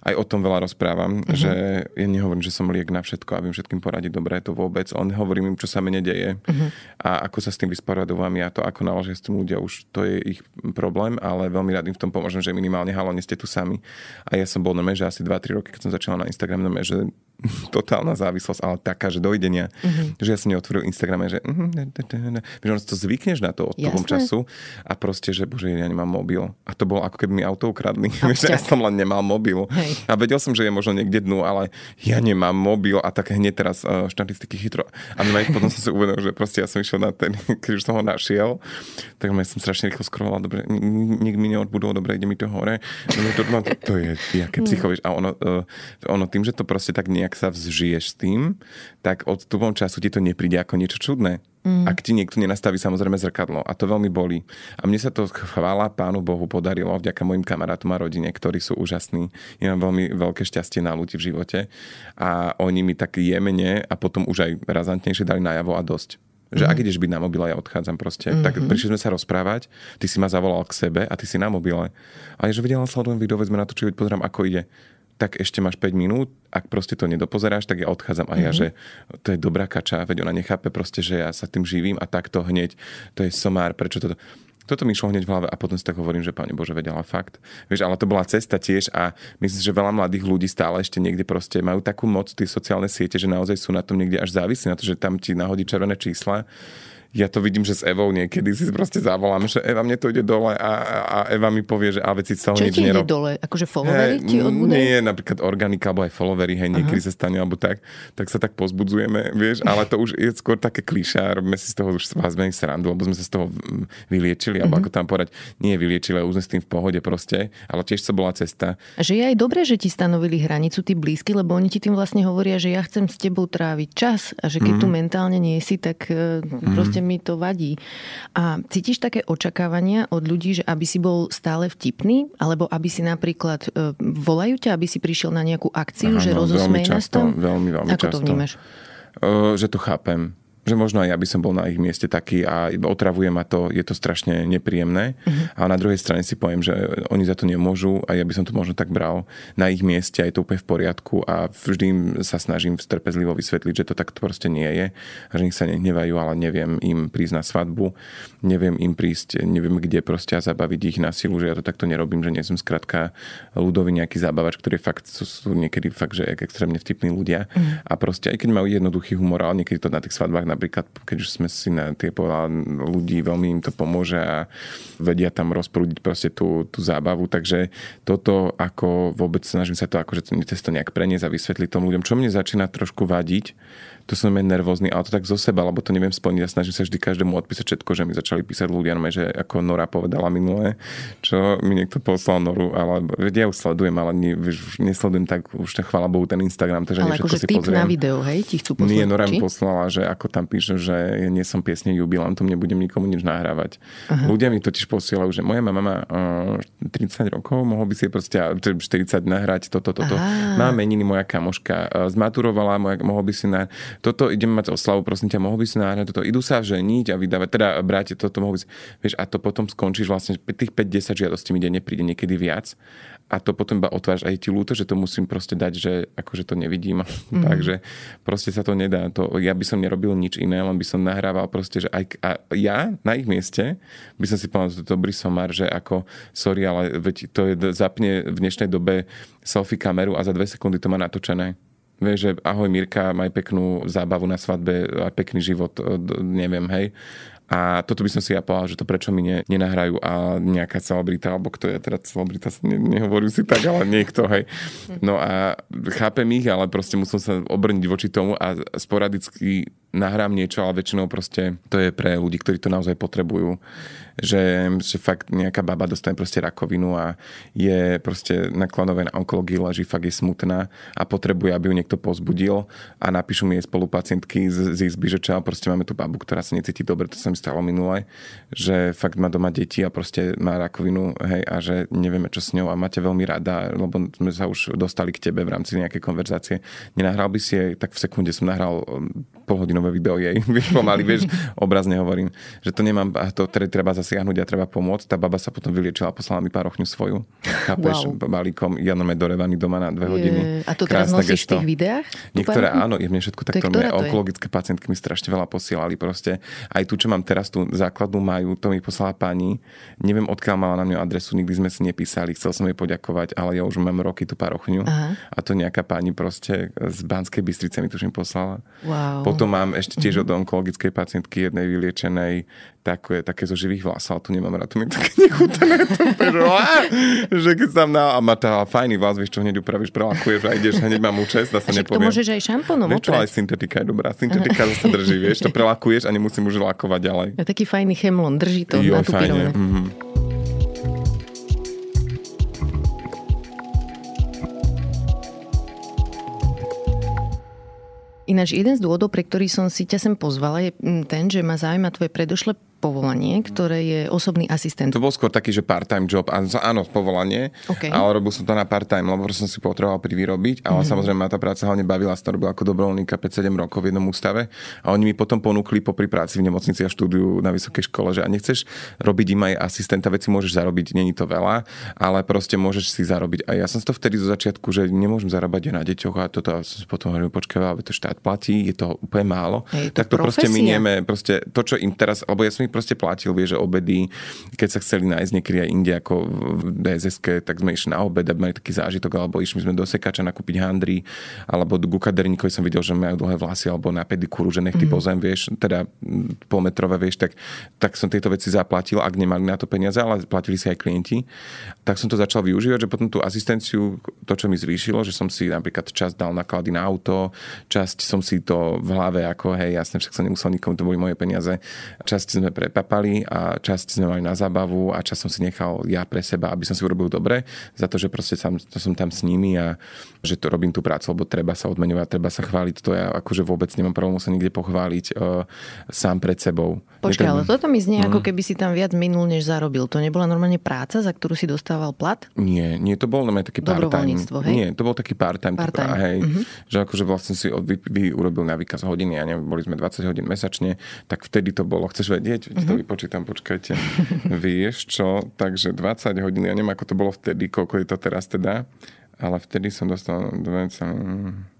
Aj o tom veľa rozprávam, uh-huh. že ja nehovorím, že som liek na všetko a viem všetkým poradiť dobre, to vôbec. On hovorím im, čo sa mne deje uh-huh. a ako sa s tým vysporadovávam ja to, ako naložia s tým ľudia, už to je ich problém, ale veľmi rád im v tom pomôžem, že minimálne halo, nie ste tu sami. A ja som bol na že asi 2-3 roky, keď som začal na Instagram, na že totálna závislosť, ale taká, že dojdenia, mm-hmm. že ja som neotvoril Instagrame, že že ono to zvykneš na to od toho času a proste, že bože, ja nemám mobil. A to bolo ako keby mi auto ukradli. ja som len nemal mobil. Hej. A vedel som, že je možno niekde dnu, ale ja nemám mobil a tak hneď teraz uh, štatistiky chytro. A potom som si uvedomil, že proste ja som išiel na ten, keď už som ho našiel, tak ja som strašne rýchlo scrolloval, dobre, nik mi neodbudol, dobre, ide mi to hore. No, to, to, to je jaké psychovieš. A ono, uh, ono tým, že to proste tak nejak ak sa vzžiješ s tým, tak od tupom času ti to nepríde ako niečo čudné. Mm. Ak ti niekto nenastaví samozrejme zrkadlo. A to veľmi bolí. A mne sa to, chvála Pánu Bohu, podarilo vďaka mojim kamarátom a rodine, ktorí sú úžasní. Ja mám veľmi veľké šťastie na ľudí v živote. A oni mi tak jemene a potom už aj razantnejšie dali najavo a dosť. Že mm-hmm. ak ideš byť na mobile, ja odchádzam proste. Mm-hmm. Tak prišli sme sa rozprávať, ty si ma zavolal k sebe a ty si na mobile. A ja, že videla, sledujem video, sme natočili, pozerám, ako ide tak ešte máš 5 minút, ak proste to nedopozeráš, tak ja odchádzam a ja, mm-hmm. že to je dobrá kača, veď ona nechápe proste, že ja sa tým živím a takto hneď, to je somár, prečo toto... Toto mi išlo hneď v hlave a potom si tak hovorím, že Pane Bože, vedela fakt. Vieš, ale to bola cesta tiež a myslím, že veľa mladých ľudí stále ešte niekde proste majú takú moc tie sociálne siete, že naozaj sú na tom niekde až závislí na to, že tam ti nahodí červené čísla ja to vidím, že s Evou niekedy si proste zavolám, že Eva, mne to ide dole a, a Eva mi povie, že a veci Čo nič ti nerob... ide dole? Akože followery ti odbudajú? Nie, napríklad organika, alebo aj followery, hej, niekedy uh-huh. sa stane, alebo tak, tak sa tak pozbudzujeme, vieš, ale to už je skôr také klišá, robíme si z toho už vás menej srandu, lebo sme sa z toho vyliečili, alebo uh-huh. ako tam povedať, nie vyliečili, už sme s tým v pohode proste, ale tiež to bola cesta. A že je aj dobré, že ti stanovili hranicu tí blízky, lebo oni ti tým vlastne hovoria, že ja chcem s tebou tráviť čas a že keď uh-huh. tu mentálne nie si, tak uh-huh. proste mi to vadí. A cítiš také očakávania od ľudí, že aby si bol stále vtipný, alebo aby si napríklad e, volajú ťa, aby si prišiel na nejakú akciu, Aha, že no, rozosmej nás to? Veľmi, veľmi Ako často. to vnímaš? Uh, že to chápem že možno aj ja by som bol na ich mieste taký a otravuje ma to, je to strašne nepríjemné. Uh-huh. A na druhej strane si poviem, že oni za to nemôžu a ja by som to možno tak bral na ich mieste a je to úplne v poriadku a vždy im sa snažím trpezlivo vysvetliť, že to takto proste nie je a že nech sa nehnevajú, ale neviem im prísť na svadbu, neviem im prísť, neviem kde proste a zabaviť ich na silu, že ja to takto nerobím, že nie som skrátka ľudový nejaký zábavač, ktorý fakt sú, sú niekedy fakt, že extrémne vtipní ľudia uh-huh. a proste aj keď majú jednoduchý humor, ale niekedy to na tých svadbách napríklad, keď už sme si na tie ľudí, veľmi im to pomôže a vedia tam rozprúdiť proste tú, tú zábavu, takže toto ako vôbec snažím sa to akože to nejak preniesť a vysvetliť tomu ľuďom, čo mne začína trošku vadiť, to som je nervózny, ale to tak zo seba, lebo to neviem splniť. Ja snažím sa vždy každému odpísať všetko, že mi začali písať ľudia, no, že ako Nora povedala minulé, čo mi niekto poslal Noru, ale ja ju sledujem, ale ne, už nesledujem tak, už tak chvála Bohu ten Instagram, takže ale akože si typ pozriem. na video, hej, ti chcú poslať, Nie, Nora mi poslala, že ako tam píše, že ja nie som piesne jubilantom, nebudem nikomu nič nahrávať. Aha. Ľudia mi totiž posielajú, že moja mama má uh, 30 rokov, mohol by si proste 40 nahrať toto, toto. Aha. Má meniny moja kamoška, uh, zmaturovala, moja, mohol by si na... Toto idem mať oslavu, prosím ťa, mohol by si nahrať toto. Idú sa ženiť a vydávať, teda brať toto mohol by si... Vieš, a to potom skončíš vlastne, tých 5-10 žiadostí mi ide, nepríde niekedy viac a to potom iba otváraš aj ti ľúto, že to musím proste dať, že akože to nevidím. Mm-hmm. Takže proste sa to nedá. To, ja by som nerobil nič iné, len by som nahrával proste, že aj a ja na ich mieste by som si povedal, že dobrý somár, že ako sorry, ale veď to je, zapne v dnešnej dobe selfie kameru a za dve sekundy to má natočené. Vieš, že ahoj Mirka, maj peknú zábavu na svadbe a pekný život, neviem, hej. A toto by som si ja povedal, že to prečo mi ne, nenahrajú a nejaká celebrita, alebo kto je teda celebrita, ne, nehovorím si tak, ale niekto, hej. No a chápem ich, ale proste musel sa obrniť voči tomu a sporadicky nahrám niečo, ale väčšinou proste to je pre ľudí, ktorí to naozaj potrebujú že, že fakt nejaká baba dostane proste rakovinu a je proste na klanovej onkológii leží, fakt je smutná a potrebuje, aby ju niekto pozbudil a napíšu mi jej spolupacientky z, z izby, že čo, proste máme tu babu, ktorá sa necíti dobre, to sa mi stalo minule, že fakt má doma deti a proste má rakovinu, hej, a že nevieme, čo s ňou a máte veľmi rada, lebo sme sa už dostali k tebe v rámci nejakej konverzácie. Nenahral by si jej, tak v sekunde som nahral um, polhodinové video jej, vieš, pomaly, vieš, obrazne hovorím, že to nemám, to treba zase zasiahnuť a treba pomôcť. Tá baba sa potom vyliečila a poslala mi pár svoju. Chápeš, wow. balíkom, ja normálne dorevaný doma na dve hodiny. Je, a to teraz Krásne nosíš gesto. v tých videách? Niektoré áno, je mne všetko takto. Mne onkologické pacientky mi strašne veľa posielali proste. Aj tu, čo mám teraz, tú základnú majú, to mi poslala pani. Neviem, odkiaľ mala na mňu adresu, nikdy sme si nepísali, chcel som jej poďakovať, ale ja už mám roky tú parochňu. Aha. A to nejaká pani proste z Banskej Bystrice mi tuším poslala. Wow. Potom mám ešte tiež od onkologickej pacientky jednej vyliečenej také, také zo živých vlasov, tu nemám rád, to mi také nechutné, to že keď tam na, a má tá fajný vás, vieš čo, hneď upravíš, prelakuješ a ideš, hneď mám účest, a sa nepoviem. to môžeš aj šampónom Vieš čo, aj syntetika je dobrá, syntetika zase drží, vieš, to prelakuješ a nemusím už lakovať ďalej. Je taký fajný chemlon, drží to jo, na tú fajne. Mm-hmm. Ináč jeden z dôvodov, pre ktorý som si ťa sem pozvala, je mm, ten, že ma zaujíma tvoje predošlé povolanie, ktoré je osobný asistent. To bol skôr taký, že part-time job. Áno, povolanie, okay. ale robil som to na part-time, lebo som si potreboval privyrobiť. Ale mm-hmm. samozrejme ma tá práca hlavne bavila, som robil ako dobrovoľníka 5-7 rokov v jednom ústave. A oni mi potom ponúkli popri práci v nemocnici a štúdiu na vysokej škole, že a nechceš robiť im aj asistenta, veci môžeš zarobiť, není to veľa, ale proste môžeš si zarobiť. A ja som to vtedy zo začiatku, že nemôžem zarábať na deťoch a toto a som si potom hovoril, počkaj, ale to štát platí, je to úplne málo. Hej, to tak to profesia. proste minieme, proste to, čo im teraz, alebo ja som proste platil, vieš, že obedy, keď sa chceli nájsť niekedy aj inde ako v dss tak sme išli na obed, aby mali taký zážitok, alebo išli sme do sekača nakúpiť handry, alebo do gukaderníkovi som videl, že majú dlhé vlasy, alebo na pedikúru, že nech ty mm. pozem, vieš, teda polmetrové, vieš, tak, tak som tieto veci zaplatil, ak nemali na to peniaze, ale platili si aj klienti. Tak som to začal využívať, že potom tú asistenciu, to, čo mi zvýšilo, že som si napríklad čas dal naklady na auto, časť som si to v hlave, ako hej, jasne, však som nemusel nikomu, to boli moje peniaze. Časť sme prepapali a časť sme mali na zábavu a čas som si nechal ja pre seba, aby som si urobil dobre, za to, že proste som, to som tam s nimi a že to robím tú prácu, lebo treba sa odmenovať, treba sa chváliť. To ja akože vôbec nemám problém sa nikde pochváliť uh, sám pred sebou. Počkaj, ale toto mi znie, mm. ako keby si tam viac minul, než zarobil. To nebola normálne práca, za ktorú si dostával plat? Nie, nie, to bol normálne taký part-time. hej? Nie, to bol taký part-time. part-time. Typ, hej, mm-hmm. Že akože vlastne si od, vy, vy urobil na výkaz hodiny a neviem, boli sme 20 hodín mesačne, tak vtedy to bolo. Chceš vedieť? Mm-hmm. To mhm. vypočítam, počkajte. Vieš čo? Takže 20 hodín, ja neviem, ako to bolo vtedy, koľko je to teraz teda, ale vtedy som dostal 20...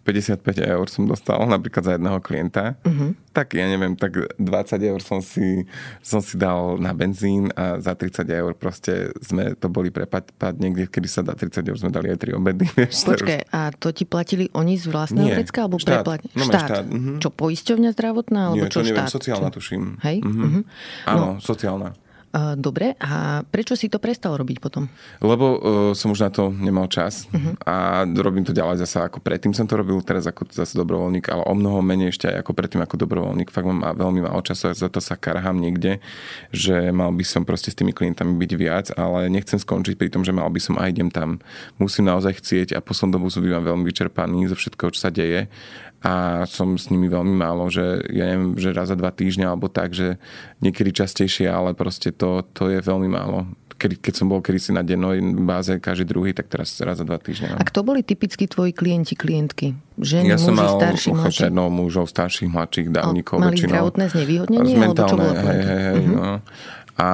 55 eur som dostal napríklad za jedného klienta, uh-huh. tak ja neviem, tak 20 eur som si, som si dal na benzín a za 30 eur proste sme to boli prepať niekde, kedy sa dá 30 eur sme dali aj 3 obedy. Vieš, Počkej, už... a to ti platili oni z vlastného vrecka alebo štát. preplat... No, štát. štát. Uh-huh. Čo, poisťovňa zdravotná? Alebo Nie, čo, čo neviem, štát? sociálna čo? tuším. Hej? Uh-huh. Uh-huh. Áno, no. sociálna. Dobre, a prečo si to prestal robiť potom? Lebo uh, som už na to nemal čas uh-huh. a robím to ďalej zase ako predtým som to robil, teraz ako zase dobrovoľník, ale o mnoho menej ešte aj ako predtým ako dobrovoľník. Fakt mám veľmi málo času a za to sa karhám niekde, že mal by som proste s tými klientami byť viac, ale nechcem skončiť pri tom, že mal by som aj idem tam. Musím naozaj chcieť a poslednú dobu som bývam veľmi vyčerpaný zo všetkého, čo sa deje a som s nimi veľmi málo, že ja neviem, že raz za dva týždne alebo tak, že niekedy častejšie, ale proste to, to je veľmi málo. Keď, keď som bol kedysi na dennej báze každý druhý, tak teraz raz za dva týždne. A kto boli typicky tvoji klienti, klientky? Ženy, ja som muži, mal starší, mladší? No, mužov, starších, mladších, dávnikov. Mali väčšinou. zdravotné znevýhodnenie? Mentálne, hej, hej, hej, uh-huh. no a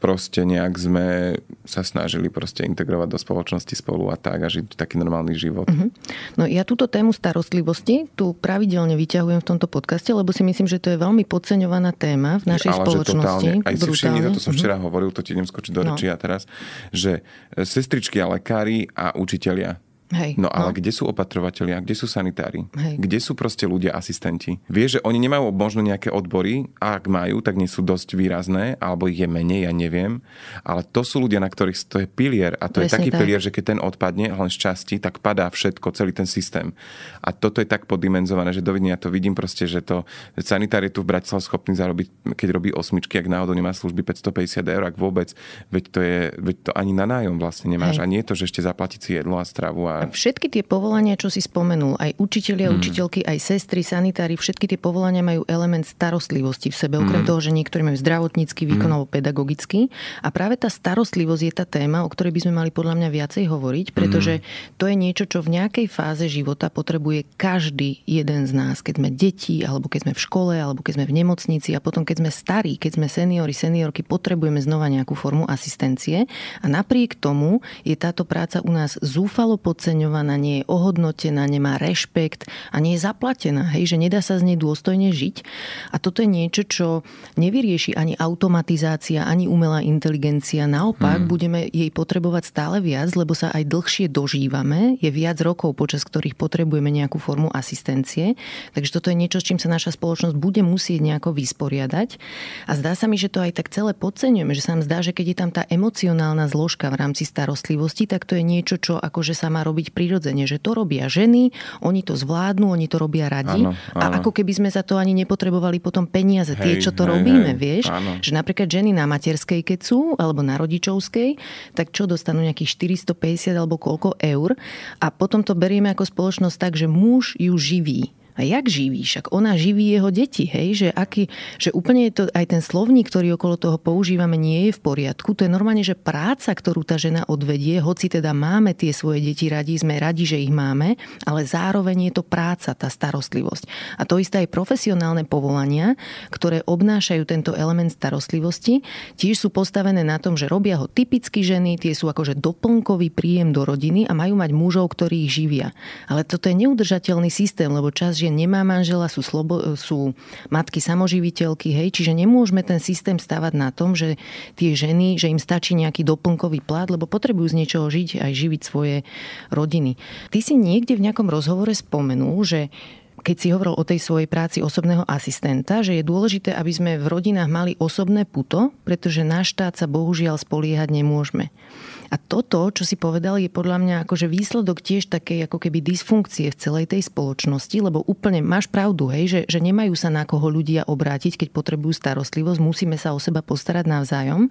proste nejak sme sa snažili proste integrovať do spoločnosti spolu a tak a žiť taký normálny život. Uh-huh. No ja túto tému starostlivosti tu pravidelne vyťahujem v tomto podcaste, lebo si myslím, že to je veľmi podceňovaná téma v našej Ale spoločnosti. Že totálne, aj si všimni, to som včera uh-huh. hovoril, to ti idem skočiť do no. reči a teraz, že sestričky a lekári a učitelia Hej, no ale no. kde sú opatrovatelia, kde sú sanitári, Hej. kde sú proste ľudia, asistenti. Vieš, že oni nemajú možno nejaké odbory, a ak majú, tak nie sú dosť výrazné, alebo ich je menej, ja neviem. Ale to sú ľudia, na ktorých to je pilier. A to Presne je taký tak. pilier, že keď ten odpadne len z časti, tak padá všetko, celý ten systém. A toto je tak poddimenzované, že dovidenia to vidím proste, že to že sanitár je tu v Bratislave schopný zarobiť, keď robí osmičky, ak náhodou nemá služby 550 eur, ak vôbec, veď to je, veď to ani na nájom vlastne nemáš. Hej. A nie je to, že ešte zaplatiť si jedlo a stravu a Všetky tie povolania, čo si spomenul, aj učitelia, mm. učiteľky, aj sestry, sanitári, všetky tie povolania majú element starostlivosti v sebe, okrem mm. toho, že niektorí majú zdravotnícky výkon mm. alebo pedagogický. A práve tá starostlivosť je tá téma, o ktorej by sme mali podľa mňa viacej hovoriť, pretože mm. to je niečo, čo v nejakej fáze života potrebuje každý jeden z nás. Keď sme deti, alebo keď sme v škole, alebo keď sme v nemocnici a potom keď sme starí, keď sme seniori, seniorky, potrebujeme znova nejakú formu asistencie. A napriek tomu je táto práca u nás zúfalo podcenená podceňovaná, nie je ohodnotená, nemá rešpekt a nie je zaplatená. Hej, že nedá sa z nej dôstojne žiť. A toto je niečo, čo nevyrieši ani automatizácia, ani umelá inteligencia. Naopak, hmm. budeme jej potrebovať stále viac, lebo sa aj dlhšie dožívame. Je viac rokov, počas ktorých potrebujeme nejakú formu asistencie. Takže toto je niečo, s čím sa naša spoločnosť bude musieť nejako vysporiadať. A zdá sa mi, že to aj tak celé podceňujeme, že sa nám zdá, že keď je tam tá emocionálna zložka v rámci starostlivosti, tak to je niečo, čo akože sa má robiť robiť prirodzene, že to robia ženy, oni to zvládnu, oni to robia radi. Áno, áno. A ako keby sme za to ani nepotrebovali potom peniaze, hej, tie, čo to hej, robíme, hej, vieš. Áno. Že napríklad ženy na materskej, keď sú, alebo na rodičovskej, tak čo dostanú nejakých 450 alebo koľko eur. A potom to berieme ako spoločnosť tak, že muž ju živí. A jak živí? Však ona živí jeho deti, hej? Že, aký, že úplne je to, aj ten slovník, ktorý okolo toho používame, nie je v poriadku. To je normálne, že práca, ktorú tá žena odvedie, hoci teda máme tie svoje deti radi, sme radi, že ich máme, ale zároveň je to práca, tá starostlivosť. A to isté aj profesionálne povolania, ktoré obnášajú tento element starostlivosti, tiež sú postavené na tom, že robia ho typicky ženy, tie sú akože doplnkový príjem do rodiny a majú mať mužov, ktorí ich živia. Ale toto je neudržateľný systém, lebo čas žien nemá manžela, sú, slobo, sú matky samoživiteľky, hej, čiže nemôžeme ten systém stavať na tom, že tie ženy, že im stačí nejaký doplnkový plat, lebo potrebujú z niečoho žiť aj živiť svoje rodiny. Ty si niekde v nejakom rozhovore spomenul, že keď si hovoril o tej svojej práci osobného asistenta, že je dôležité, aby sme v rodinách mali osobné puto, pretože náš štát sa bohužiaľ spoliehať nemôžeme. A toto, čo si povedal, je podľa mňa akože výsledok tiež takej ako keby dysfunkcie v celej tej spoločnosti, lebo úplne máš pravdu, hej, že, že nemajú sa na koho ľudia obrátiť, keď potrebujú starostlivosť, musíme sa o seba postarať navzájom,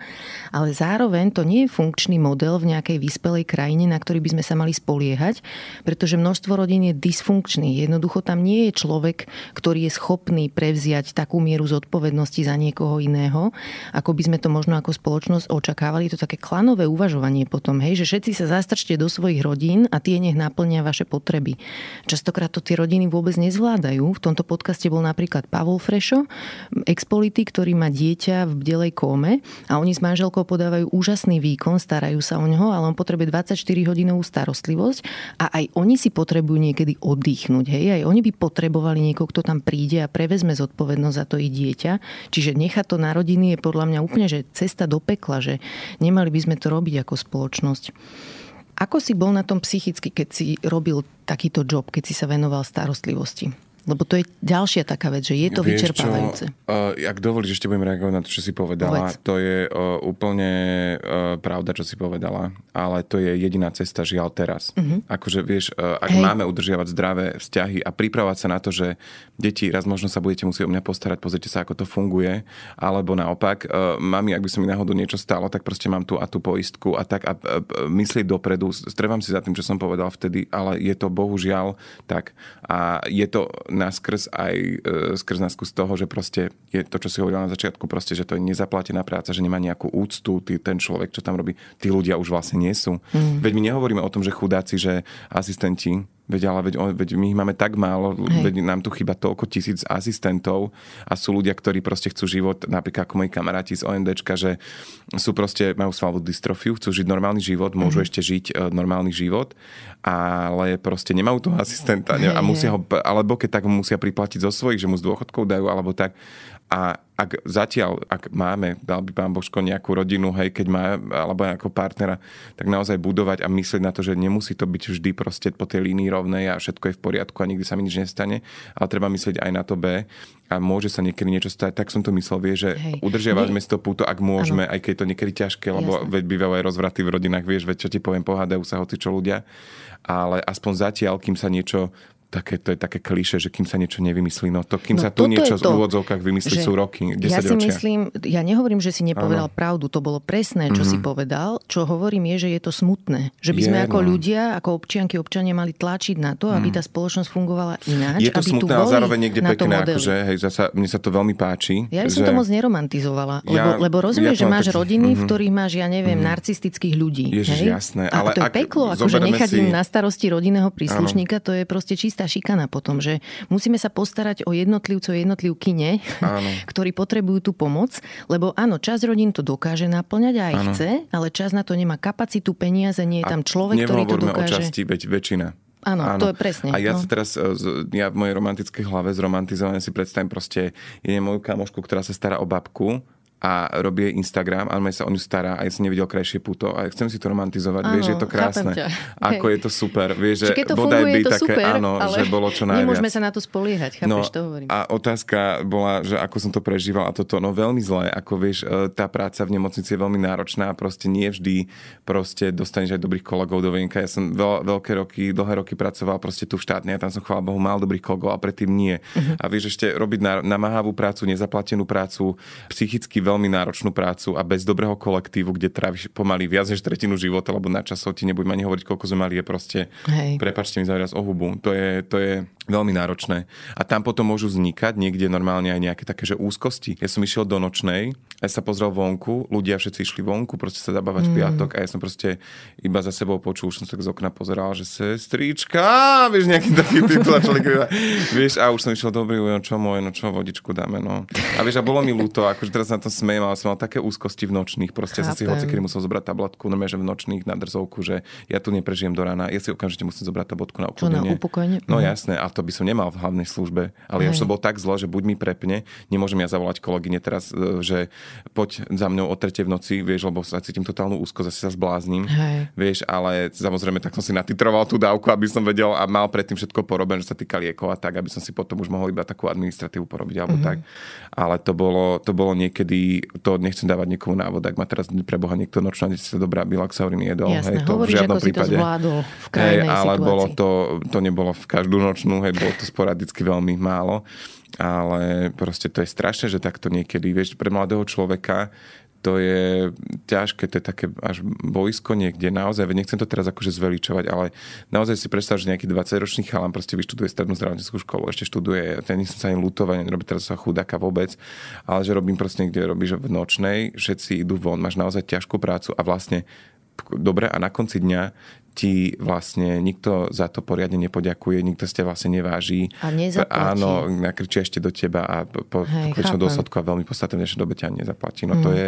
ale zároveň to nie je funkčný model v nejakej vyspelej krajine, na ktorý by sme sa mali spoliehať, pretože množstvo rodín je dysfunkčný. Jednoducho tam nie je človek, ktorý je schopný prevziať takú mieru zodpovednosti za niekoho iného, ako by sme to možno ako spoločnosť očakávali. To také klanové uvažovanie potom, hej, že všetci sa zastrčte do svojich rodín a tie nech naplnia vaše potreby. Častokrát to tie rodiny vôbec nezvládajú. V tomto podcaste bol napríklad Pavol Frešo, expolitik, ktorý má dieťa v bdelej kóme a oni s manželkou podávajú úžasný výkon, starajú sa o neho, ale on potrebuje 24 hodinovú starostlivosť a aj oni si potrebujú niekedy oddychnúť. Hej? Aj oni by potrebovali niekoho, kto tam príde a prevezme zodpovednosť za to ich dieťa. Čiže nechať to na rodiny je podľa mňa úplne že cesta do pekla, že nemali by sme to robiť ako spoločnosť spoločnosť. Ako si bol na tom psychicky, keď si robil takýto job, keď si sa venoval starostlivosti? Lebo to je ďalšia taká vec, že je to Vieš vyčerpávajúce. Čo, uh, ak dovolíš, ešte budem reagovať na to, čo si povedala. Povedz. To je uh, úplne uh, pravda, čo si povedala, ale to je jediná cesta, žiaľ teraz. Uh-huh. Akože vieš, uh, ak Hej. máme udržiavať zdravé vzťahy a pripravať sa na to, že deti, raz možno sa budete musieť o mňa postarať, pozrite sa, ako to funguje, alebo naopak, uh, mami, ak by sa mi náhodou niečo stalo, tak proste mám tu a tú poistku a tak a, uh, myslieť dopredu. Strevám si za tým, čo som povedal vtedy, ale je to bohužiaľ tak. A je to naskrz aj e, skrz nás z toho, že proste je to, čo si hovoril na začiatku, proste, že to je nezaplatená práca, že nemá nejakú úctu, tý, ten človek, čo tam robí, tí ľudia už vlastne nie sú. Mm. Veď my nehovoríme o tom, že chudáci, že asistenti Veď ale veď, veď my ich máme tak málo, Hej. veď nám tu chyba toľko tisíc asistentov a sú ľudia, ktorí proste chcú život, napríklad ako moji kamaráti z ONDčka, že sú proste, majú svalovú dystrofiu, chcú žiť normálny život, môžu mm-hmm. ešte žiť uh, normálny život, ale proste nemajú toho asistenta ne, a musia ho, alebo keď tak musia priplatiť zo svojich, že mu z dôchodkov dajú, alebo tak A ak zatiaľ, ak máme, dal by pán Božko nejakú rodinu, hej, keď má, alebo nejakého partnera, tak naozaj budovať a myslieť na to, že nemusí to byť vždy proste po tej línii rovnej a všetko je v poriadku a nikdy sa mi nič nestane, ale treba myslieť aj na to B a môže sa niekedy niečo stať, tak som to myslel, vie, že udržiavame si to púto, ak môžeme, ano. aj keď je to niekedy ťažké, lebo Jasne. veď bývajú aj rozvraty v rodinách, vieš, veď čo ti poviem, pohádajú sa hoci čo ľudia, ale aspoň zatiaľ, kým sa niečo také, to je také kliše, že kým sa niečo nevymyslí, no to kým no, sa tu niečo v úvodzovkách vymyslí, sú roky, 10 Ja si ročia. myslím, ja nehovorím, že si nepovedal ano. pravdu, to bolo presné, čo mm-hmm. si mhm. povedal. Čo hovorím je, že je to smutné. Že by je, sme ako no. ľudia, ako občianky, občania mali tlačiť na to, aby mm. tá spoločnosť fungovala ináč. Je to aby smutné, ale zároveň niekde pekné, akože, hej, zasa, mne sa to veľmi páči. Ja že... som to moc neromantizovala, lebo, ja, lebo rozumieš, ja že máš tak... rodiny, mm-hmm. v ktorých máš, ja neviem, mm-hmm. narcistických ľudí. Ježiš, hej? jasné. Ale to je peklo, akože nechať im na starosti rodinného príslušníka, to je proste čistá šikana potom že musíme sa postarať o jednotlivcov, jednotlivkyne, áno. ktorí potrebujú tú pomoc, lebo áno, časť rodín to dokáže naplňať a aj áno. chce, ale čas na to nemá kapacitu, peniaze, nie je tam človek, ktorý to dokáže. o časti, veď väčšina. Áno, Áno, to je presne. A ja no. sa teraz, e, ja v mojej romantickej hlave zromantizované si predstavím proste, je moju kamošku, ktorá sa stará o babku a robí jej Instagram, ale sa o ňu stará a ja som nevidel krajšie puto a chcem si to romantizovať, áno, vieš, že je to krásne. Ako Hej. je to super, vieš, že to bodaj funguje, by to také, super, áno, že bolo čo najviac. Nemôžeme sa na to spoliehať, chápeš, no, to hovorím. A otázka bola, že ako som to prežíval a toto, no veľmi zle, ako vieš, e, tá práca v nemocnici je veľmi náročná a proste nie vždy proste dostaneš aj dobrých kolegov do vienka. Ja som veľ, veľké roky, dlhé roky pracoval proste tu v štátne a tam som chvála Bohu mal dobrých kolegov a predtým nie. Uh-huh. A vieš ešte robiť namáhavú prácu, nezaplatenú prácu, psychicky veľmi náročnú prácu a bez dobrého kolektívu, kde tráviš pomaly viac než tretinu života, lebo na časov ti nebudem ani hovoriť, koľko sme mali, je proste, Hej. prepačte mi za o hubu. To je, to je veľmi náročné. A tam potom môžu vznikať niekde normálne aj nejaké také, že úzkosti. Ja som išiel do nočnej, ja sa pozrel vonku, ľudia všetci išli vonku, proste sa zabávať mm. piatok a ja som proste iba za sebou počul, už som sa tak z okna pozeral, že sestrička, vieš, nejaký taký titul a človek, vieš, a už som išiel, dobrý, no čo moje, no čo vodičku dáme, no. A vieš, a bolo mi ľúto, akože teraz na to smejem, ale som mal také úzkosti v nočných. Proste Chápem. sa si hoci kedy musel zobrať tabletku, no že v nočných na drzovku, že ja tu neprežijem do rána, ja si okamžite musím zobrať tabletku na ukludnenie. na upokojenie? No mhm. jasné, a to by som nemal v hlavnej službe. Ale ja už som bol tak zle, že buď mi prepne, nemôžem ja zavolať kolegyne teraz, e, že poď za mňou o tretej v noci, vieš, lebo sa cítim totálnu úzko, zase sa zbláznim. Hej. Vieš, ale samozrejme tak som si natitroval tú dávku, aby som vedel a mal predtým všetko porobené, že sa týka liekov a tak, aby som si potom už mohol iba takú administratívu porobiť alebo mm-hmm. tak. Ale to bolo, to bolo niekedy, to nechcem dávať niekomu návod, ak má teraz pre Boha niekto nočná sa dobrá bilaxaurin jedol. Jasné, hej, to hovoríš, v žiadnom ako prípade. Si to zvládol v hej, ale situácii. bolo to, to nebolo v každú nočnú, hej, bolo to sporadicky veľmi málo. Ale proste to je strašné, že takto niekedy, vieš, pre mladého človeka to je ťažké, to je také až boisko niekde, naozaj, nechcem to teraz akože zveličovať, ale naozaj si predstav, že nejaký 20-ročný chalan proste vyštuduje strednú zdravotníckú školu, ešte študuje, ten nechcem sa ani lutovať, nerobí teraz sa chudáka vôbec, ale že robím proste niekde, robíš v nočnej, všetci idú von, máš naozaj ťažkú prácu a vlastne dobre a na konci dňa ti vlastne nikto za to poriadne nepoďakuje, nikto ste vlastne neváži. A nezaplatí. Áno, nakričia ešte do teba a po, po dôsledku a veľmi podstatné v dnešnej dobe ťa nezaplatí. No mm. to je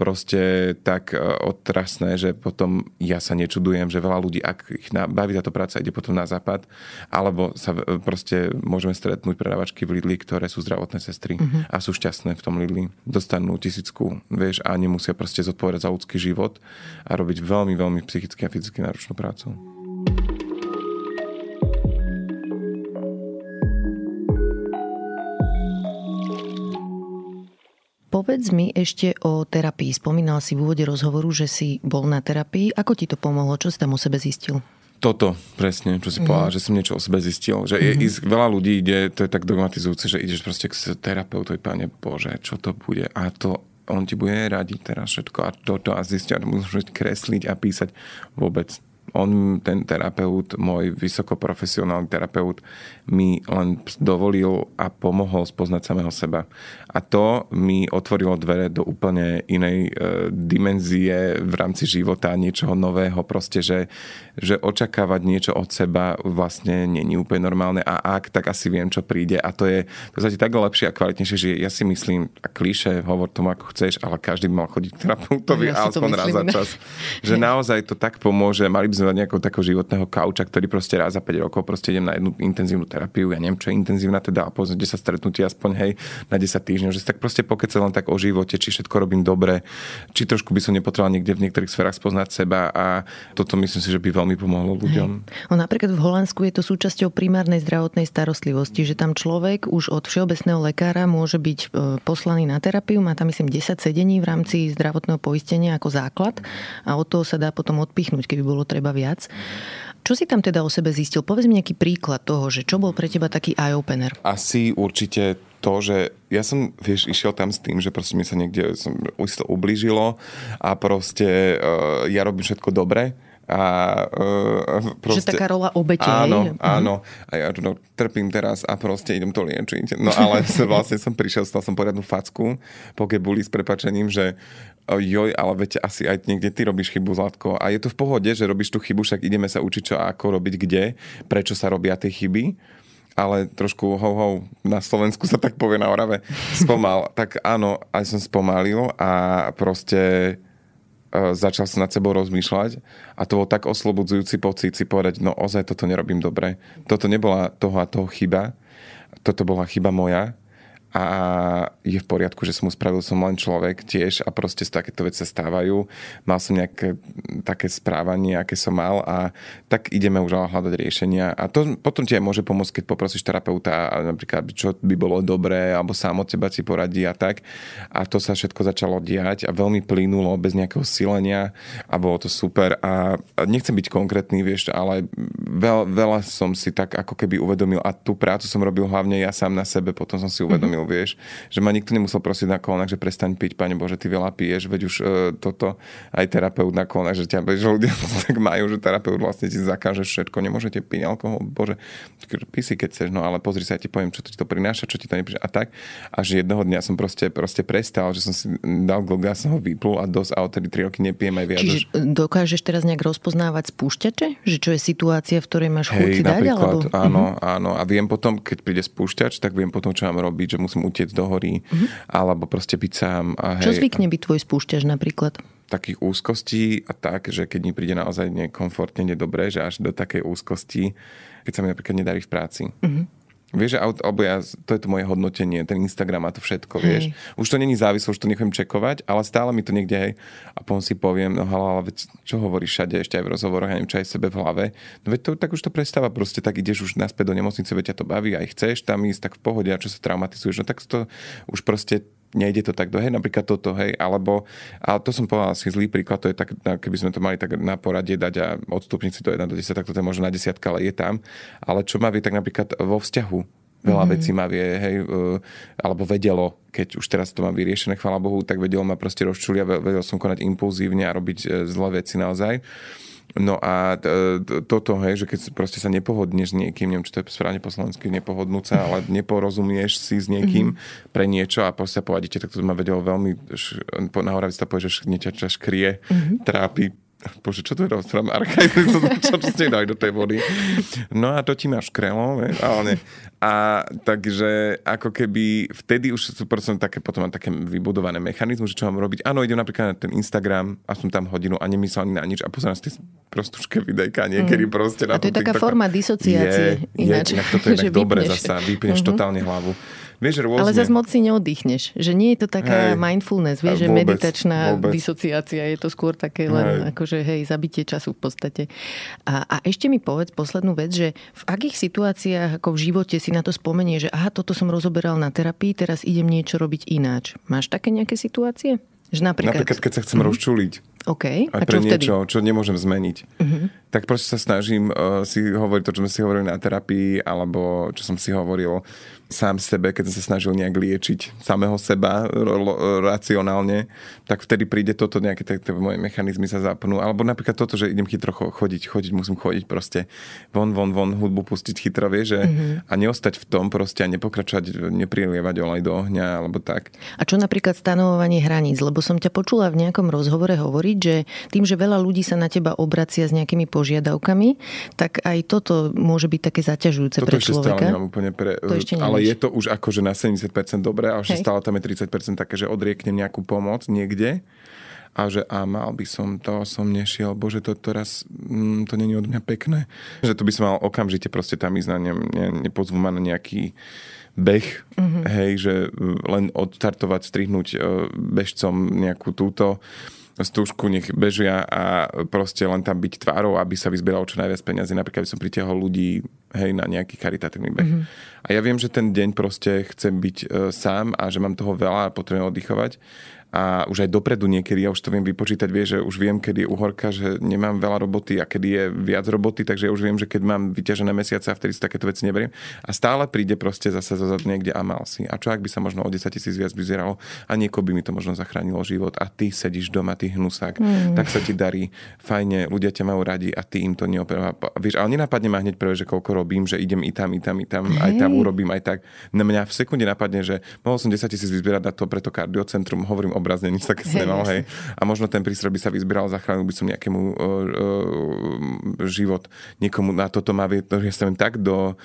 proste tak e, otrasné, že potom ja sa nečudujem, že veľa ľudí, ak ich baví táto práca, ide potom na západ, alebo sa e, proste môžeme stretnúť predávačky v Lidli, ktoré sú zdravotné sestry mm-hmm. a sú šťastné v tom Lidli. Dostanú tisícku, vieš, a nemusia proste zodpovedať za ľudský život a robiť veľmi, veľmi psychicky a fyzicky náročnú prácu. Povedz mi ešte o terapii. Spomínal si v úvode rozhovoru, že si bol na terapii. Ako ti to pomohlo? Čo si tam o sebe zistil? Toto, presne, čo si mm. povedala, že som niečo o sebe zistil. Že mm-hmm. je, veľa ľudí ide, to je tak dogmatizujúce, že ideš proste k terapeutovi, páne Bože, čo to bude? A to on ti bude radiť teraz všetko a toto a zistiť, musíš kresliť a písať vôbec on, ten terapeut, môj vysokoprofesionálny terapeut, mi len dovolil a pomohol spoznať samého seba. A to mi otvorilo dvere do úplne inej e, dimenzie v rámci života, niečoho nového, proste, že, že očakávať niečo od seba vlastne není úplne normálne. A ak, tak asi viem, čo príde. A to je to je tak lepšie a kvalitnejšie, že ja si myslím, a klíše, hovor tomu, ako chceš, ale každý by mal chodiť k terapeutovi ja aspoň raz za čas. Že naozaj to tak pomôže, mali by sme nejakého takého životného kauča, ktorý proste raz za 5 rokov proste idem na jednu intenzívnu terapiu, ja neviem, čo je intenzívna teda, a povedzme 10 stretnutí aspoň hej, na 10 týždňov, že si tak proste pokece len tak o živote, či všetko robím dobre, či trošku by som nepotreboval niekde v niektorých sférach spoznať seba a toto myslím si, že by veľmi pomohlo ľuďom. Hej. No, napríklad v Holandsku je to súčasťou primárnej zdravotnej starostlivosti, že tam človek už od všeobecného lekára môže byť e, poslaný na terapiu, má tam myslím 10 sedení v rámci zdravotného poistenia ako základ a od toho sa dá potom odpichnúť, keby bolo treba viac. Čo si tam teda o sebe zistil? Povedz mi nejaký príklad toho, že čo bol pre teba taký eye-opener? Asi určite to, že ja som, vieš, išiel tam s tým, že proste mi sa niekde som, isto ublížilo a proste uh, ja robím všetko dobre a uh, proste... Že taká rola obete, Áno, hej? Mhm. áno. A ja no, trpím teraz a proste idem to liečiť. No ale vlastne som prišiel, stal som poriadnu facku, pokebuli s prepačením, že joj, ale viete, asi aj niekde ty robíš chybu, Zlatko. A je to v pohode, že robíš tú chybu, však ideme sa učiť, čo a ako robiť kde, prečo sa robia tie chyby ale trošku ho, ho, na Slovensku sa tak povie na Orave, spomal. tak áno, aj som spomalil a proste uh, začal som nad sebou rozmýšľať a to bol tak oslobodzujúci pocit si povedať, no ozaj toto nerobím dobre. Toto nebola toho a toho chyba, toto bola chyba moja a je v poriadku, že som mu spravil, som len človek tiež a proste takéto veci sa stávajú. Mal som nejaké také správanie, aké som mal a tak ideme už hľadať riešenia a to potom ti aj môže pomôcť, keď poprosíš terapeuta napríklad, čo by bolo dobré alebo sám od teba si poradí a tak. A to sa všetko začalo diať a veľmi plynulo bez nejakého silenia a bolo to super a nechcem byť konkrétny, vieš, ale veľa, veľa som si tak ako keby uvedomil a tú prácu som robil hlavne ja sám na sebe, potom som si uvedomil, zmenil, vieš. Že ma nikto nemusel prosiť na kolonách, že prestaň piť, pane Bože, ty veľa piješ, veď už uh, toto aj terapeut na kolonách, že ťa že ľudia tak majú, že terapeut vlastne ti zakáže všetko, nemôžete piť alkohol, Bože, pí si keď chceš, no ale pozri sa, ja ti poviem, čo to ti to prináša, čo ti to nepríša a tak. A že jedného dňa som proste, proste prestal, že som si dal gloga, som ho vyplul a dosť a odtedy 3 roky nepijem aj viac. Čiže dokážeš teraz nejak rozpoznávať spúšťače? Že čo je situácia, v ktorej máš chuť si dať? Alebo... Áno, uh-huh. áno. A viem potom, keď príde spúšťač, tak viem potom, čo mám robiť, že musím utiecť do hory, mm-hmm. alebo proste byť sám. A hej, Čo zvykne byť tvoj spúšťač napríklad? takých úzkostí a tak, že keď mi príde naozaj nekomfortne, nedobre, že až do takej úzkosti, keď sa mi napríklad nedarí v práci. Mm-hmm. Vieš, alebo ja, to je to moje hodnotenie, ten Instagram a to všetko, hej. vieš. Už to není závislé, už to nechcem čekovať, ale stále mi to niekde, hej. A potom si poviem, no ale veď, čo hovoríš všade, ešte aj v rozhovoroch, ja neviem, čo aj sebe v hlave. No veď to, tak už to prestáva, proste tak ideš už naspäť do nemocnice, veď ťa to baví, aj chceš tam ísť, tak v pohode, a čo sa traumatizuješ, no tak to už proste nejde to tak do, hej, napríklad toto, hej, alebo, ale to som povedal asi zlý príklad, to je tak, keby sme to mali tak na poradie dať a odstupniť si to 1 do 10, tak to je možno na desiatka, ale je tam. Ale čo má vie tak napríklad vo vzťahu, Veľa mm-hmm. vecí ma vie, hej, uh, alebo vedelo, keď už teraz to mám vyriešené, chvála Bohu, tak vedelo ma proste rozčulia, vedel som konať impulzívne a robiť uh, zlé veci naozaj. No a toto, hej, že keď proste sa nepohodneš s niekým, neviem, čo to je správne po slovensky, nepohodnúť sa, ale neporozumieš si s niekým mm-hmm. pre niečo a proste sa povadíte, tak to ma vedelo veľmi, na Horavici sa povie, že niečo škrie, mm-hmm. trápi, Bože, čo to je rozprávam? Arkajzy, čo, čo, čo ste dali do tej vody. No a to ti máš krelo, ale nie. A takže ako keby vtedy už sú proste také, potom mám také vybudované mechanizmy, že čo mám robiť. Áno, idem napríklad na ten Instagram a som tam hodinu a nemyslel ani na nič a pozerám si tie prostušké videjka niekedy mm. proste. Na a to je taká forma disociácie. Je, ináč. je, inak toto je tak dobre zasa, vypneš mm-hmm. totálne hlavu. Vieš, rôzne... Ale zase moc si neoddychneš. Že nie je to taká hej, mindfulness, vieš, že vôbec, meditačná vôbec. disociácia. Je to skôr také len hej. akože hej, zabitie času v podstate. A, a ešte mi povedz poslednú vec, že v akých situáciách ako v živote si na to spomenie, že aha, toto som rozoberal na terapii, teraz idem niečo robiť ináč. Máš také nejaké situácie? Že napríklad... napríklad, keď sa chcem mm-hmm. rozčuliť. OK. A, a pre čo niečo, vtedy? čo nemôžem zmeniť. Mm-hmm. Tak proste sa snažím uh, si hovoriť to, čo sme si hovorili na terapii, alebo čo som si hovoril sám sebe, keď som sa snažil nejak liečiť samého seba racionálne, tak vtedy príde toto, nejaké tie moje mechanizmy sa zapnú. Alebo napríklad toto, že idem chytro chodiť, chodiť, musím chodiť proste von, von, von, hudbu pustiť chytro, vie, že mm-hmm. a neostať v tom proste a nepokračovať, neprilievať olej do ohňa alebo tak. A čo napríklad stanovovanie hraníc? Lebo som ťa počula v nejakom rozhovore hovoriť, že tým, že veľa ľudí sa na teba obracia s nejakými požiadavkami, tak aj toto môže byť také zaťažujúce toto pre človeka. Stále úplne pre, to ešte ale je to už akože na 70% dobré, ale ešte stále tam je 30% také, že odrieknem nejakú pomoc niekde. A že a mal by som, to som nešiel, bože, to teraz, mm, to není od mňa pekné. Že to by som mal okamžite proste tam ísť na ne, ne, nepozvú ma na nejaký beh, mm-hmm. hej, že len odstartovať, strihnúť e, bežcom nejakú túto stúžku, nech bežia a proste len tam byť tvárou, aby sa vyzbieralo čo najviac peniazy. Napríklad by som pritiahol ľudí hej, na nejaký charitatívny beh. Mm-hmm. A ja viem, že ten deň proste chcem byť e, sám a že mám toho veľa a potrebujem oddychovať a už aj dopredu niekedy, ja už to viem vypočítať, vie, že už viem, kedy je uhorka, že nemám veľa roboty a kedy je viac roboty, takže ja už viem, že keď mám vyťažené mesiace a vtedy si takéto veci neberiem. A stále príde proste zase zo niekde a mal si. A čo ak by sa možno o 10 tisíc viac vyzeralo a niekoho by mi to možno zachránilo život a ty sedíš doma, ty hnusák, mm. tak sa ti darí, fajne, ľudia ťa majú radi a ty im to neoperová. Vieš, ale nenapadne ma hneď prvé, že koľko robím, že idem i tam, i tam, i tam, hey. aj tam urobím, aj tak. Na mňa v sekunde napadne, že mohol som 10 tisíc vyzbierať na to preto kardiocentrum, hovorím obrazne, nič také som nemal, hej. A možno ten prístroj by sa vyzbieral, zachránil by som nejakému uh, uh, život, niekomu na toto má, ja sa tak do,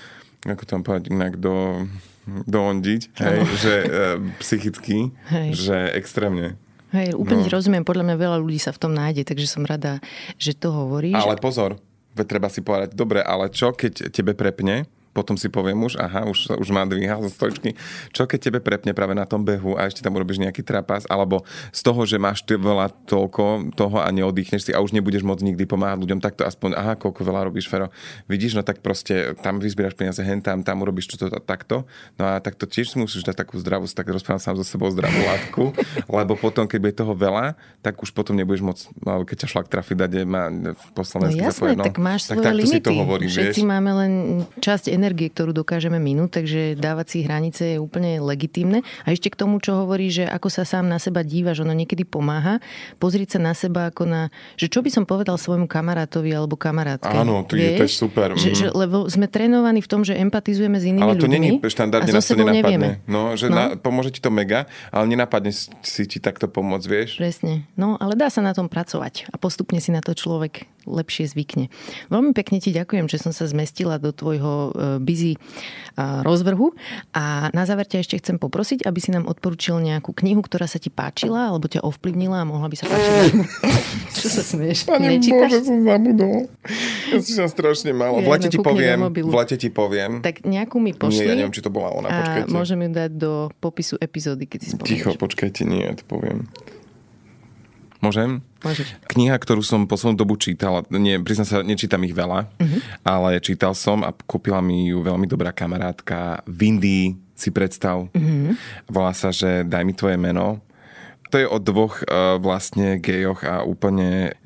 ako mám povedať inak, do, doondiť, hej, oh. že uh, psychicky, hej. že extrémne. Hej, úplne no. rozumiem, podľa mňa veľa ľudí sa v tom nájde, takže som rada, že to hovoríš. Ale pozor, treba si povedať, dobre, ale čo keď tebe prepne, potom si poviem už, aha, už, už má dvíhal zo stojčky. Čo keď tebe prepne práve na tom behu a ešte tam urobíš nejaký trapas, alebo z toho, že máš ty veľa toľko toho a neoddychneš si a už nebudeš môcť nikdy pomáhať ľuďom, tak to aspoň, aha, koľko veľa robíš, Fero. Vidíš, no tak proste tam vyzbieraš peniaze hen tam, tam urobíš čo to takto. No a takto tiež si musíš dať takú zdravú, tak rozprávam sám so sebou zdravú látku, lebo potom, keď bude toho veľa, tak už potom nebudeš môcť, keď ťa šlak trafi dať má po no jasné, no, tak máš tak svoje limity. Si to hovorí, Všetci vieš? máme len časť energie, ktorú dokážeme minúť, takže dávať si hranice je úplne legitímne. A ešte k tomu, čo hovorí, že ako sa sám na seba dívaš, ono niekedy pomáha pozrieť sa na seba ako na, že čo by som povedal svojmu kamarátovi alebo kamarátke. Áno, to je, to je super. Že, že, mhm. lebo sme trénovaní v tom, že empatizujeme s inými ale to ľuďmi. To štandardne nás to nenapadne. Nevieme. No, že no. Na, pomôže ti to mega, ale nenapadne si ti takto pomôcť, vieš? Presne. No, ale dá sa na tom pracovať a postupne si na to človek lepšie zvykne. Veľmi pekne ti ďakujem, že som sa zmestila do tvojho e, busy e, rozvrhu a na záver ťa ešte chcem poprosiť, aby si nám odporučil nejakú knihu, ktorá sa ti páčila alebo ťa ovplyvnila a mohla by sa páčiť. Čo sa smieš? Pane Bože, som zabudol. Ja si sa strašne málo. V lete ti poviem. V lete ti poviem. Tak nejakú mi pošli. Nie, ja neviem, či to bola ona. Počkajte. A môžem ju dať do popisu epizódy, keď si spomínaš. Ticho, počkajte, nie, ja to poviem. Môžem? Môžeš. Kniha, ktorú som poslednú dobu čítal, nie, priznám sa, nečítam ich veľa, uh-huh. ale čítal som a kúpila mi ju veľmi dobrá kamarátka v Indii, si predstav. Uh-huh. Volá sa, že daj mi tvoje meno to je o dvoch uh, vlastne gejoch a úplne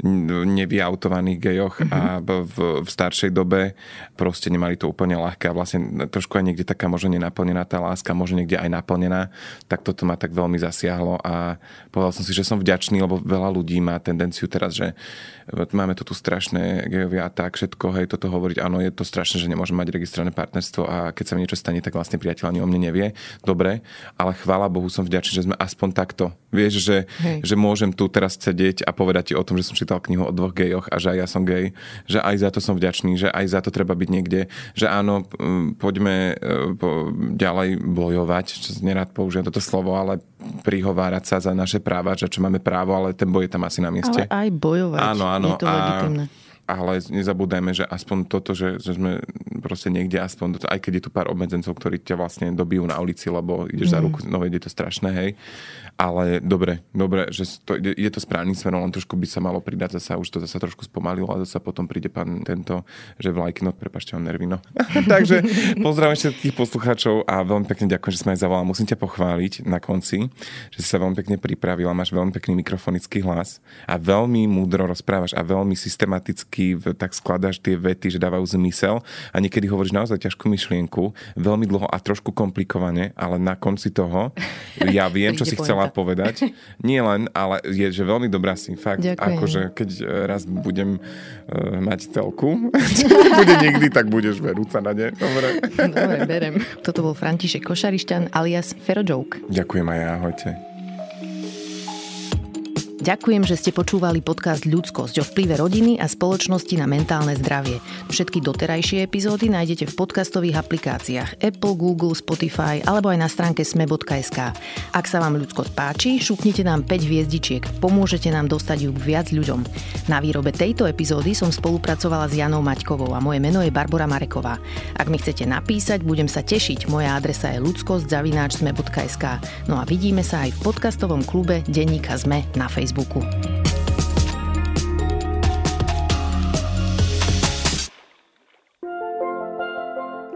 nevyautovaných gejoch mm-hmm. a v, v staršej dobe proste nemali to úplne ľahké a vlastne trošku aj niekde taká možno nenaplnená tá láska, možno niekde aj naplnená, tak toto ma tak veľmi zasiahlo a povedal som si, že som vďačný, lebo veľa ľudí má tendenciu teraz, že máme to tu strašné gejovia a tak, všetko, hej, toto hovoriť, áno, je to strašné, že nemôžem mať registrované partnerstvo a keď sa mi niečo stane, tak vlastne priateľ ani o mne nevie. Dobre, ale chvála Bohu som vďačný, že sme aspoň takto. Vieš, že, že môžem tu teraz sedieť a povedať ti o tom, že som čítal knihu o dvoch gejoch a že aj ja som gej, že aj za to som vďačný, že aj za to treba byť niekde, že áno, poďme e, ďalej bojovať, čo nerad použijem toto slovo, ale prihovárať sa za naše práva, že čo máme právo, ale ten boj je tam asi na mieste. Ale aj bojovať. Áno, áno. Je to a, legitimné ale nezabúdajme, že aspoň toto, že, že sme proste niekde aspoň, aj keď je tu pár obmedzencov, ktorí ťa vlastne dobijú na ulici, lebo ideš mm. za ruku, no je to strašné, hej. Ale dobre, dobre, že to, je to správny smer, len trošku by sa malo pridať zasa, už to zasa trošku spomalilo a zasa potom príde pán tento, že vlajky, no prepašte, mám nervy, no. Takže pozdravím všetkých poslucháčov a veľmi pekne ďakujem, že sme aj zavolali. Musím ťa pochváliť na konci, že si sa veľmi pekne pripravila, máš veľmi pekný mikrofonický hlas a veľmi múdro rozprávaš a veľmi systematicky tak skladáš tie vety, že dávajú zmysel a niekedy hovoríš naozaj ťažkú myšlienku, veľmi dlho a trošku komplikovane, ale na konci toho ja viem, čo si chcela povedať. Nie len, ale je, že veľmi dobrá si. Fakt, Ďakujem. akože keď e, raz budem uh, mať telku, bude nikdy, tak budeš verúca na ne. Dobre. Dobre, berem. Toto bol František Košarišťan alias Fero Joke. Ďakujem aj ja, ahojte. Ďakujem, že ste počúvali podcast Ľudskosť o vplyve rodiny a spoločnosti na mentálne zdravie. Všetky doterajšie epizódy nájdete v podcastových aplikáciách Apple, Google, Spotify alebo aj na stránke sme.sk. Ak sa vám ľudskosť páči, šupnite nám 5 hviezdičiek. Pomôžete nám dostať ju k viac ľuďom. Na výrobe tejto epizódy som spolupracovala s Janou Maťkovou a moje meno je Barbara Mareková. Ak mi chcete napísať, budem sa tešiť. Moja adresa je ľudskosť.sme.sk. No a vidíme sa aj v podcastovom klube Denníka Sme na Facebooku. Facebooku.